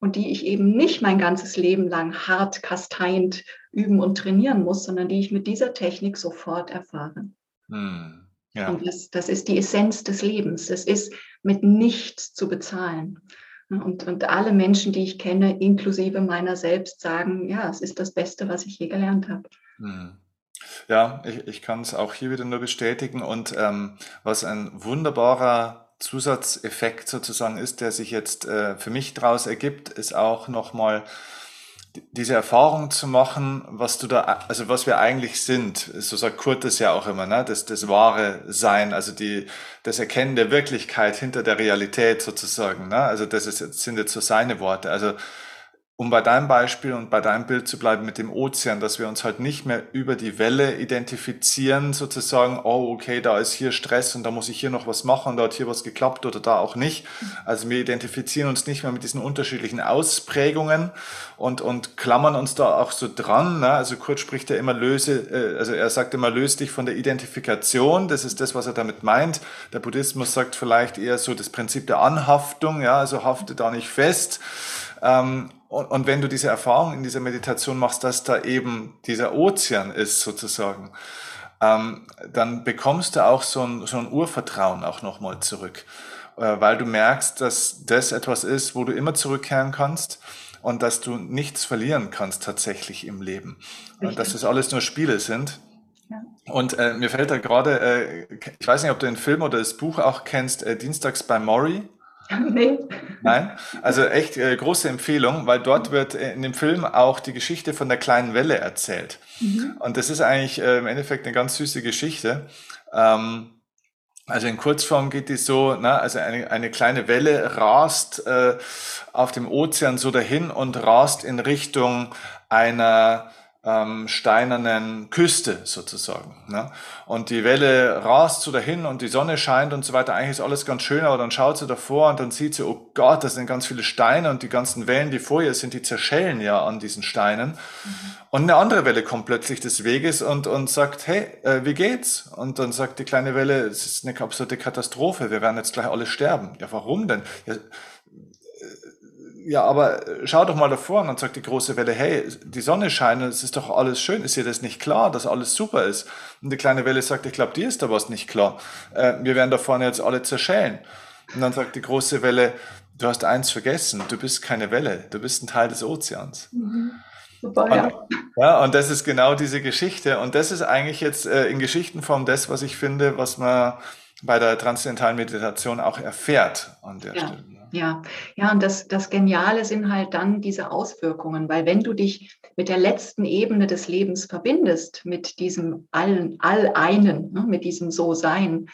und die ich eben nicht mein ganzes Leben lang hart kasteint üben und trainieren muss, sondern die ich mit dieser Technik sofort erfahre. Hm. Ja. Und das, das ist die Essenz des Lebens. Es ist mit nichts zu bezahlen. Und, und alle Menschen, die ich kenne, inklusive meiner selbst, sagen, ja, es ist das Beste, was ich je gelernt habe. Hm. Ja, ich, ich kann es auch hier wieder nur bestätigen. Und ähm, was ein wunderbarer Zusatzeffekt sozusagen ist, der sich jetzt äh, für mich daraus ergibt, ist auch nochmal diese Erfahrung zu machen, was du da, also was wir eigentlich sind, so sagt Kurt das ja auch immer, ne? das, das wahre Sein, also die, das Erkennen der Wirklichkeit hinter der Realität sozusagen, ne? also das ist, sind jetzt so seine Worte, also um bei deinem Beispiel und bei deinem Bild zu bleiben mit dem Ozean, dass wir uns halt nicht mehr über die Welle identifizieren, sozusagen, oh, okay, da ist hier Stress und da muss ich hier noch was machen, da hat hier was geklappt oder da auch nicht. Also wir identifizieren uns nicht mehr mit diesen unterschiedlichen Ausprägungen und, und klammern uns da auch so dran. Ne? Also Kurt spricht ja immer löse, äh, also er sagt immer, löse dich von der Identifikation. Das ist das, was er damit meint. Der Buddhismus sagt vielleicht eher so das Prinzip der Anhaftung, ja, also hafte da nicht fest. Ähm, und, und wenn du diese Erfahrung in dieser Meditation machst, dass da eben dieser Ozean ist sozusagen, ähm, dann bekommst du auch so ein, so ein Urvertrauen auch nochmal zurück, äh, weil du merkst, dass das etwas ist, wo du immer zurückkehren kannst und dass du nichts verlieren kannst tatsächlich im Leben. Richtig. Und dass das alles nur Spiele sind. Ja. Und äh, mir fällt da gerade, äh, ich weiß nicht, ob du den Film oder das Buch auch kennst, äh, Dienstags bei Maury. Nee. Nein, also echt äh, große Empfehlung, weil dort wird in dem Film auch die Geschichte von der kleinen Welle erzählt. Mhm. Und das ist eigentlich äh, im Endeffekt eine ganz süße Geschichte. Ähm, also in Kurzform geht die so, na, also eine, eine kleine Welle rast äh, auf dem Ozean so dahin und rast in Richtung einer ähm, steinernen Küste sozusagen. Ne? Und die Welle rast so dahin und die Sonne scheint und so weiter. Eigentlich ist alles ganz schön, aber dann schaut sie davor und dann sieht sie, oh Gott, das sind ganz viele Steine und die ganzen Wellen, die vor ihr sind, die zerschellen ja an diesen Steinen. Mhm. Und eine andere Welle kommt plötzlich des Weges und, und sagt, hey, äh, wie geht's? Und dann sagt die kleine Welle, es ist eine absolute Katastrophe, wir werden jetzt gleich alle sterben. Ja, warum denn? Ja, ja, aber äh, schau doch mal davor und dann sagt die große Welle, hey, die Sonne scheint, es ist doch alles schön, ist dir das nicht klar, dass alles super ist? Und die kleine Welle sagt, ich glaube, dir ist da was nicht klar. Äh, wir werden da vorne jetzt alle zerschellen. Und dann sagt die große Welle, du hast eins vergessen, du bist keine Welle, du bist ein Teil des Ozeans. Mhm. Super, ja. Und, ja, und das ist genau diese Geschichte. Und das ist eigentlich jetzt äh, in Geschichtenform das, was ich finde, was man bei der transzendentalen Meditation auch erfährt an der ja. Stelle. Ja, ja, und das, das Geniale sind halt dann diese Auswirkungen, weil wenn du dich mit der letzten Ebene des Lebens verbindest, mit diesem Allen, All-Einen, ne, mit diesem So-Sein,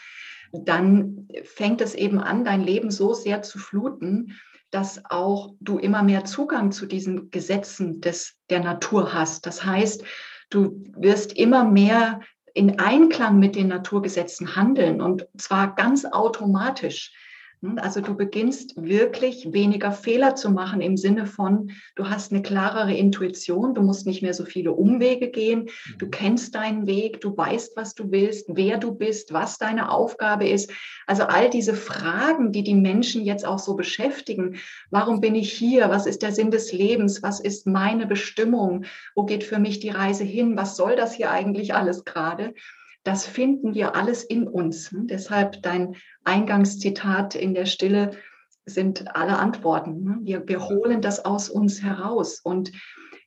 dann fängt es eben an, dein Leben so sehr zu fluten, dass auch du immer mehr Zugang zu diesen Gesetzen des, der Natur hast. Das heißt, du wirst immer mehr in Einklang mit den Naturgesetzen handeln und zwar ganz automatisch. Also du beginnst wirklich weniger Fehler zu machen im Sinne von, du hast eine klarere Intuition, du musst nicht mehr so viele Umwege gehen, du mhm. kennst deinen Weg, du weißt, was du willst, wer du bist, was deine Aufgabe ist. Also all diese Fragen, die die Menschen jetzt auch so beschäftigen, warum bin ich hier, was ist der Sinn des Lebens, was ist meine Bestimmung, wo geht für mich die Reise hin, was soll das hier eigentlich alles gerade? Das finden wir alles in uns. Deshalb dein Eingangszitat in der Stille sind alle Antworten. Ne? Wir, wir holen das aus uns heraus. Und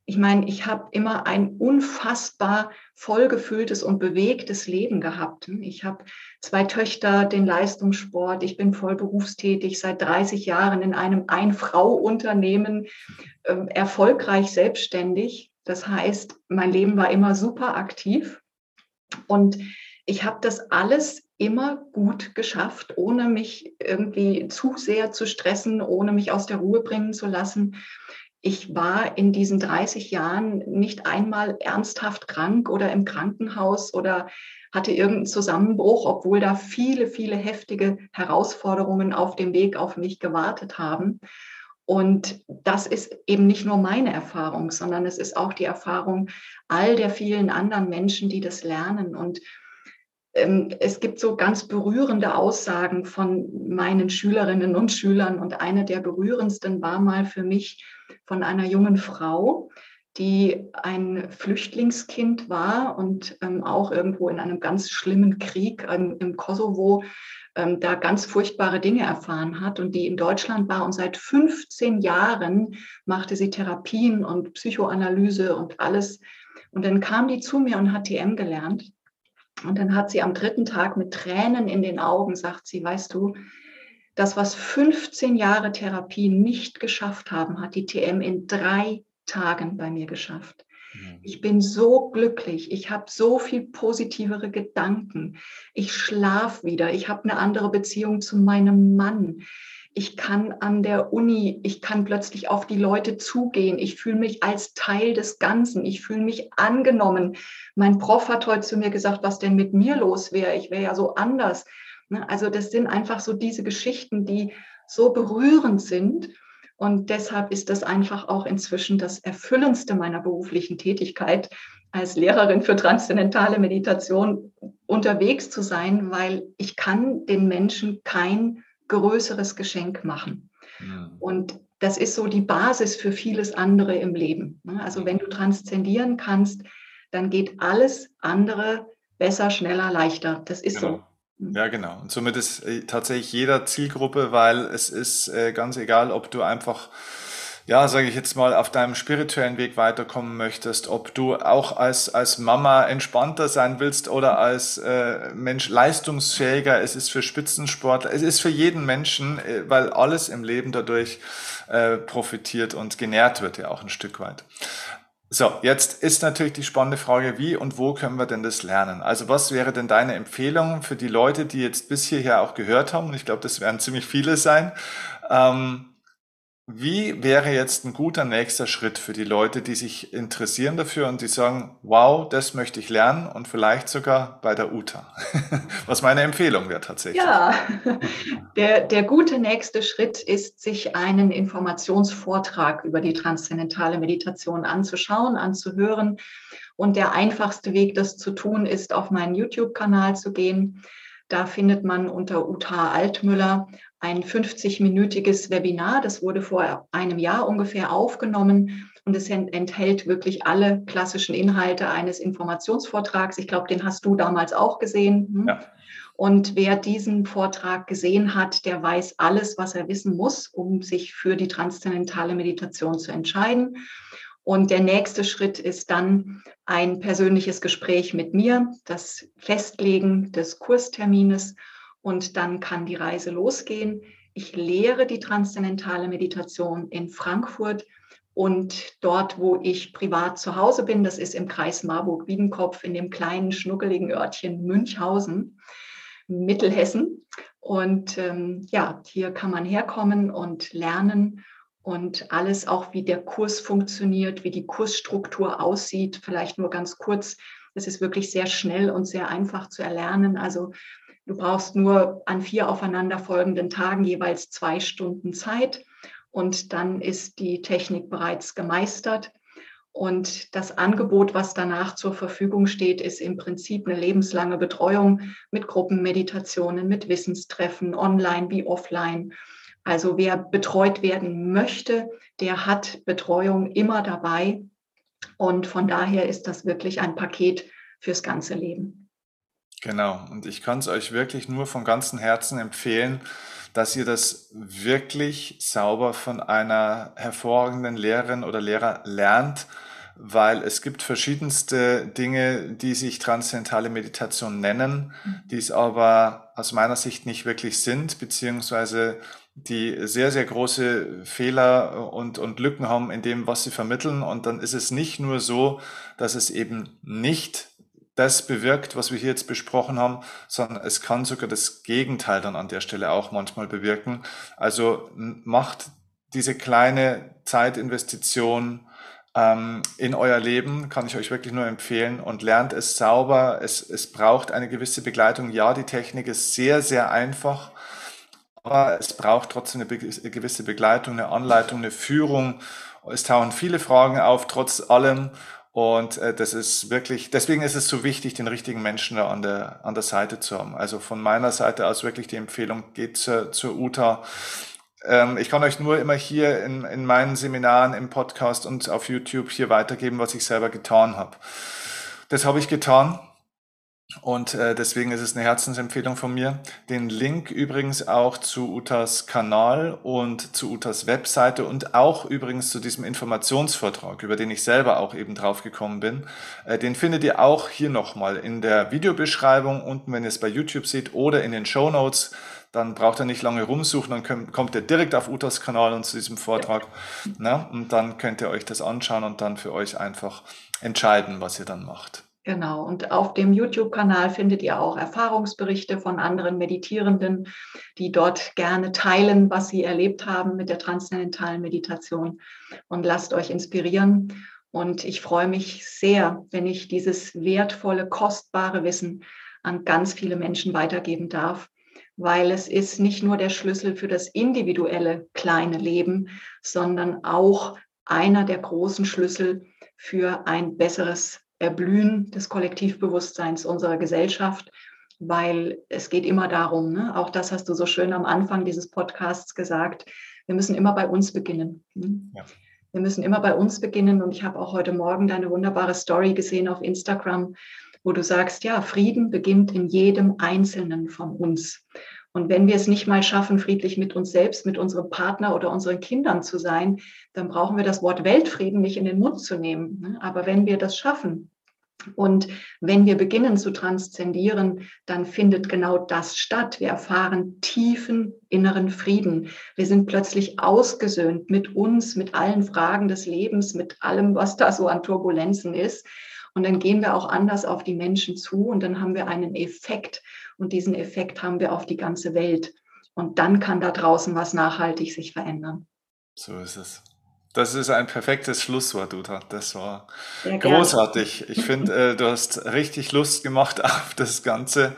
ich meine, ich habe immer ein unfassbar vollgefülltes und bewegtes Leben gehabt. Ich habe zwei Töchter, den Leistungssport, ich bin voll berufstätig, seit 30 Jahren in einem Ein-Frau-Unternehmen, äh, erfolgreich selbstständig. Das heißt, mein Leben war immer super aktiv. Und ich habe das alles immer gut geschafft, ohne mich irgendwie zu sehr zu stressen, ohne mich aus der Ruhe bringen zu lassen. Ich war in diesen 30 Jahren nicht einmal ernsthaft krank oder im Krankenhaus oder hatte irgendeinen Zusammenbruch, obwohl da viele, viele heftige Herausforderungen auf dem Weg auf mich gewartet haben. Und das ist eben nicht nur meine Erfahrung, sondern es ist auch die Erfahrung all der vielen anderen Menschen, die das lernen. Und es gibt so ganz berührende Aussagen von meinen Schülerinnen und Schülern. Und eine der berührendsten war mal für mich von einer jungen Frau, die ein Flüchtlingskind war und ähm, auch irgendwo in einem ganz schlimmen Krieg ähm, im Kosovo ähm, da ganz furchtbare Dinge erfahren hat und die in Deutschland war und seit 15 Jahren machte sie Therapien und Psychoanalyse und alles. Und dann kam die zu mir und hat TM gelernt. Und dann hat sie am dritten Tag mit Tränen in den Augen, sagt sie, weißt du, das, was 15 Jahre Therapie nicht geschafft haben, hat die TM in drei Tagen bei mir geschafft. Mhm. Ich bin so glücklich. Ich habe so viel positivere Gedanken. Ich schlafe wieder. Ich habe eine andere Beziehung zu meinem Mann. Ich kann an der Uni, ich kann plötzlich auf die Leute zugehen, ich fühle mich als Teil des Ganzen, ich fühle mich angenommen. Mein Prof hat heute zu mir gesagt, was denn mit mir los wäre, ich wäre ja so anders. Ne? Also das sind einfach so diese Geschichten, die so berührend sind. Und deshalb ist das einfach auch inzwischen das Erfüllendste meiner beruflichen Tätigkeit, als Lehrerin für transzendentale Meditation unterwegs zu sein, weil ich kann den Menschen kein größeres Geschenk machen. Ja. Und das ist so die Basis für vieles andere im Leben. Ne? Also wenn du transzendieren kannst, dann geht alles andere besser, schneller, leichter. Das ist genau. so. Ja, genau. Und somit ist äh, tatsächlich jeder Zielgruppe, weil es ist äh, ganz egal, ob du einfach ja, sage ich jetzt mal, auf deinem spirituellen Weg weiterkommen möchtest, ob du auch als, als Mama entspannter sein willst oder als äh, Mensch leistungsfähiger, es ist für Spitzensportler, es ist für jeden Menschen, äh, weil alles im Leben dadurch äh, profitiert und genährt wird ja auch ein Stück weit. So, jetzt ist natürlich die spannende Frage, wie und wo können wir denn das lernen? Also was wäre denn deine Empfehlung für die Leute, die jetzt bis hierher auch gehört haben? Und ich glaube, das werden ziemlich viele sein. Ähm, wie wäre jetzt ein guter nächster Schritt für die Leute, die sich interessieren dafür und die sagen, wow, das möchte ich lernen und vielleicht sogar bei der UTA? (laughs) Was meine Empfehlung wäre tatsächlich. Ja, (laughs) der, der gute nächste Schritt ist, sich einen Informationsvortrag über die transzendentale Meditation anzuschauen, anzuhören. Und der einfachste Weg, das zu tun, ist, auf meinen YouTube-Kanal zu gehen. Da findet man unter Uta Altmüller ein 50-minütiges Webinar. Das wurde vor einem Jahr ungefähr aufgenommen und es enthält wirklich alle klassischen Inhalte eines Informationsvortrags. Ich glaube, den hast du damals auch gesehen. Hm? Ja. Und wer diesen Vortrag gesehen hat, der weiß alles, was er wissen muss, um sich für die transzendentale Meditation zu entscheiden. Und der nächste Schritt ist dann ein persönliches Gespräch mit mir, das Festlegen des Kurstermines und dann kann die Reise losgehen. Ich lehre die transzendentale Meditation in Frankfurt und dort, wo ich privat zu Hause bin, das ist im Kreis Marburg-Wiedenkopf in dem kleinen, schnuckeligen Örtchen Münchhausen, Mittelhessen. Und ähm, ja, hier kann man herkommen und lernen und alles auch, wie der Kurs funktioniert, wie die Kursstruktur aussieht. Vielleicht nur ganz kurz. Es ist wirklich sehr schnell und sehr einfach zu erlernen. Also Du brauchst nur an vier aufeinanderfolgenden Tagen jeweils zwei Stunden Zeit und dann ist die Technik bereits gemeistert. Und das Angebot, was danach zur Verfügung steht, ist im Prinzip eine lebenslange Betreuung mit Gruppenmeditationen, mit Wissenstreffen, online wie offline. Also wer betreut werden möchte, der hat Betreuung immer dabei. Und von daher ist das wirklich ein Paket fürs ganze Leben. Genau, und ich kann es euch wirklich nur von ganzem Herzen empfehlen, dass ihr das wirklich sauber von einer hervorragenden Lehrerin oder Lehrer lernt, weil es gibt verschiedenste Dinge, die sich transzendentale Meditation nennen, mhm. die es aber aus meiner Sicht nicht wirklich sind, beziehungsweise die sehr, sehr große Fehler und, und Lücken haben in dem, was sie vermitteln. Und dann ist es nicht nur so, dass es eben nicht das bewirkt, was wir hier jetzt besprochen haben, sondern es kann sogar das Gegenteil dann an der Stelle auch manchmal bewirken. Also macht diese kleine Zeitinvestition ähm, in euer Leben, kann ich euch wirklich nur empfehlen und lernt es sauber. Es, es braucht eine gewisse Begleitung. Ja, die Technik ist sehr, sehr einfach, aber es braucht trotzdem eine gewisse Begleitung, eine Anleitung, eine Führung. Es tauchen viele Fragen auf, trotz allem. Und äh, das ist wirklich, deswegen ist es so wichtig, den richtigen Menschen da an der, an der Seite zu haben. Also von meiner Seite aus wirklich die Empfehlung, geht zur, zur UTA. Ähm, ich kann euch nur immer hier in, in meinen Seminaren, im Podcast und auf YouTube hier weitergeben, was ich selber getan habe. Das habe ich getan. Und äh, deswegen ist es eine Herzensempfehlung von mir. Den Link übrigens auch zu Utas Kanal und zu Utas Webseite und auch übrigens zu diesem Informationsvortrag, über den ich selber auch eben drauf gekommen bin. Äh, den findet ihr auch hier nochmal in der Videobeschreibung unten, wenn ihr es bei YouTube seht oder in den Show Notes. Dann braucht ihr nicht lange rumsuchen, dann kommt ihr direkt auf Utas Kanal und zu diesem Vortrag. Na, und dann könnt ihr euch das anschauen und dann für euch einfach entscheiden, was ihr dann macht. Genau. Und auf dem YouTube-Kanal findet ihr auch Erfahrungsberichte von anderen Meditierenden, die dort gerne teilen, was sie erlebt haben mit der transzendentalen Meditation. Und lasst euch inspirieren. Und ich freue mich sehr, wenn ich dieses wertvolle, kostbare Wissen an ganz viele Menschen weitergeben darf, weil es ist nicht nur der Schlüssel für das individuelle kleine Leben, sondern auch einer der großen Schlüssel für ein besseres Erblühen des Kollektivbewusstseins unserer Gesellschaft, weil es geht immer darum, ne? auch das hast du so schön am Anfang dieses Podcasts gesagt, wir müssen immer bei uns beginnen. Hm? Ja. Wir müssen immer bei uns beginnen und ich habe auch heute Morgen deine wunderbare Story gesehen auf Instagram, wo du sagst, ja, Frieden beginnt in jedem Einzelnen von uns. Und wenn wir es nicht mal schaffen, friedlich mit uns selbst, mit unserem Partner oder unseren Kindern zu sein, dann brauchen wir das Wort Weltfrieden nicht in den Mund zu nehmen. Ne? Aber wenn wir das schaffen, und wenn wir beginnen zu transzendieren, dann findet genau das statt. Wir erfahren tiefen inneren Frieden. Wir sind plötzlich ausgesöhnt mit uns, mit allen Fragen des Lebens, mit allem, was da so an Turbulenzen ist. Und dann gehen wir auch anders auf die Menschen zu und dann haben wir einen Effekt. Und diesen Effekt haben wir auf die ganze Welt. Und dann kann da draußen was nachhaltig sich verändern. So ist es. Das ist ein perfektes Schlusswort, Uta. Das war großartig. Ich finde, äh, du hast richtig Lust gemacht auf das Ganze.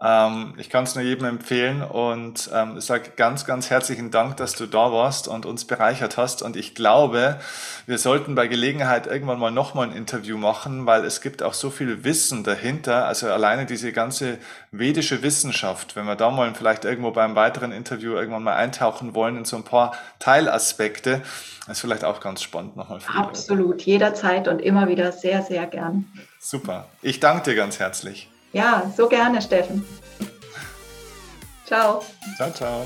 Ähm, ich kann es nur jedem empfehlen und ähm, sage ganz, ganz herzlichen Dank, dass du da warst und uns bereichert hast. Und ich glaube, wir sollten bei Gelegenheit irgendwann mal nochmal ein Interview machen, weil es gibt auch so viel Wissen dahinter. Also alleine diese ganze vedische Wissenschaft, wenn wir da mal vielleicht irgendwo beim weiteren Interview irgendwann mal eintauchen wollen in so ein paar Teilaspekte, ist vielleicht auch ganz spannend nochmal. Für Absolut, jederzeit und immer wieder sehr, sehr gern. Super. Ich danke dir ganz herzlich. Ja, so gerne, Steffen. Ciao. Ciao, ciao.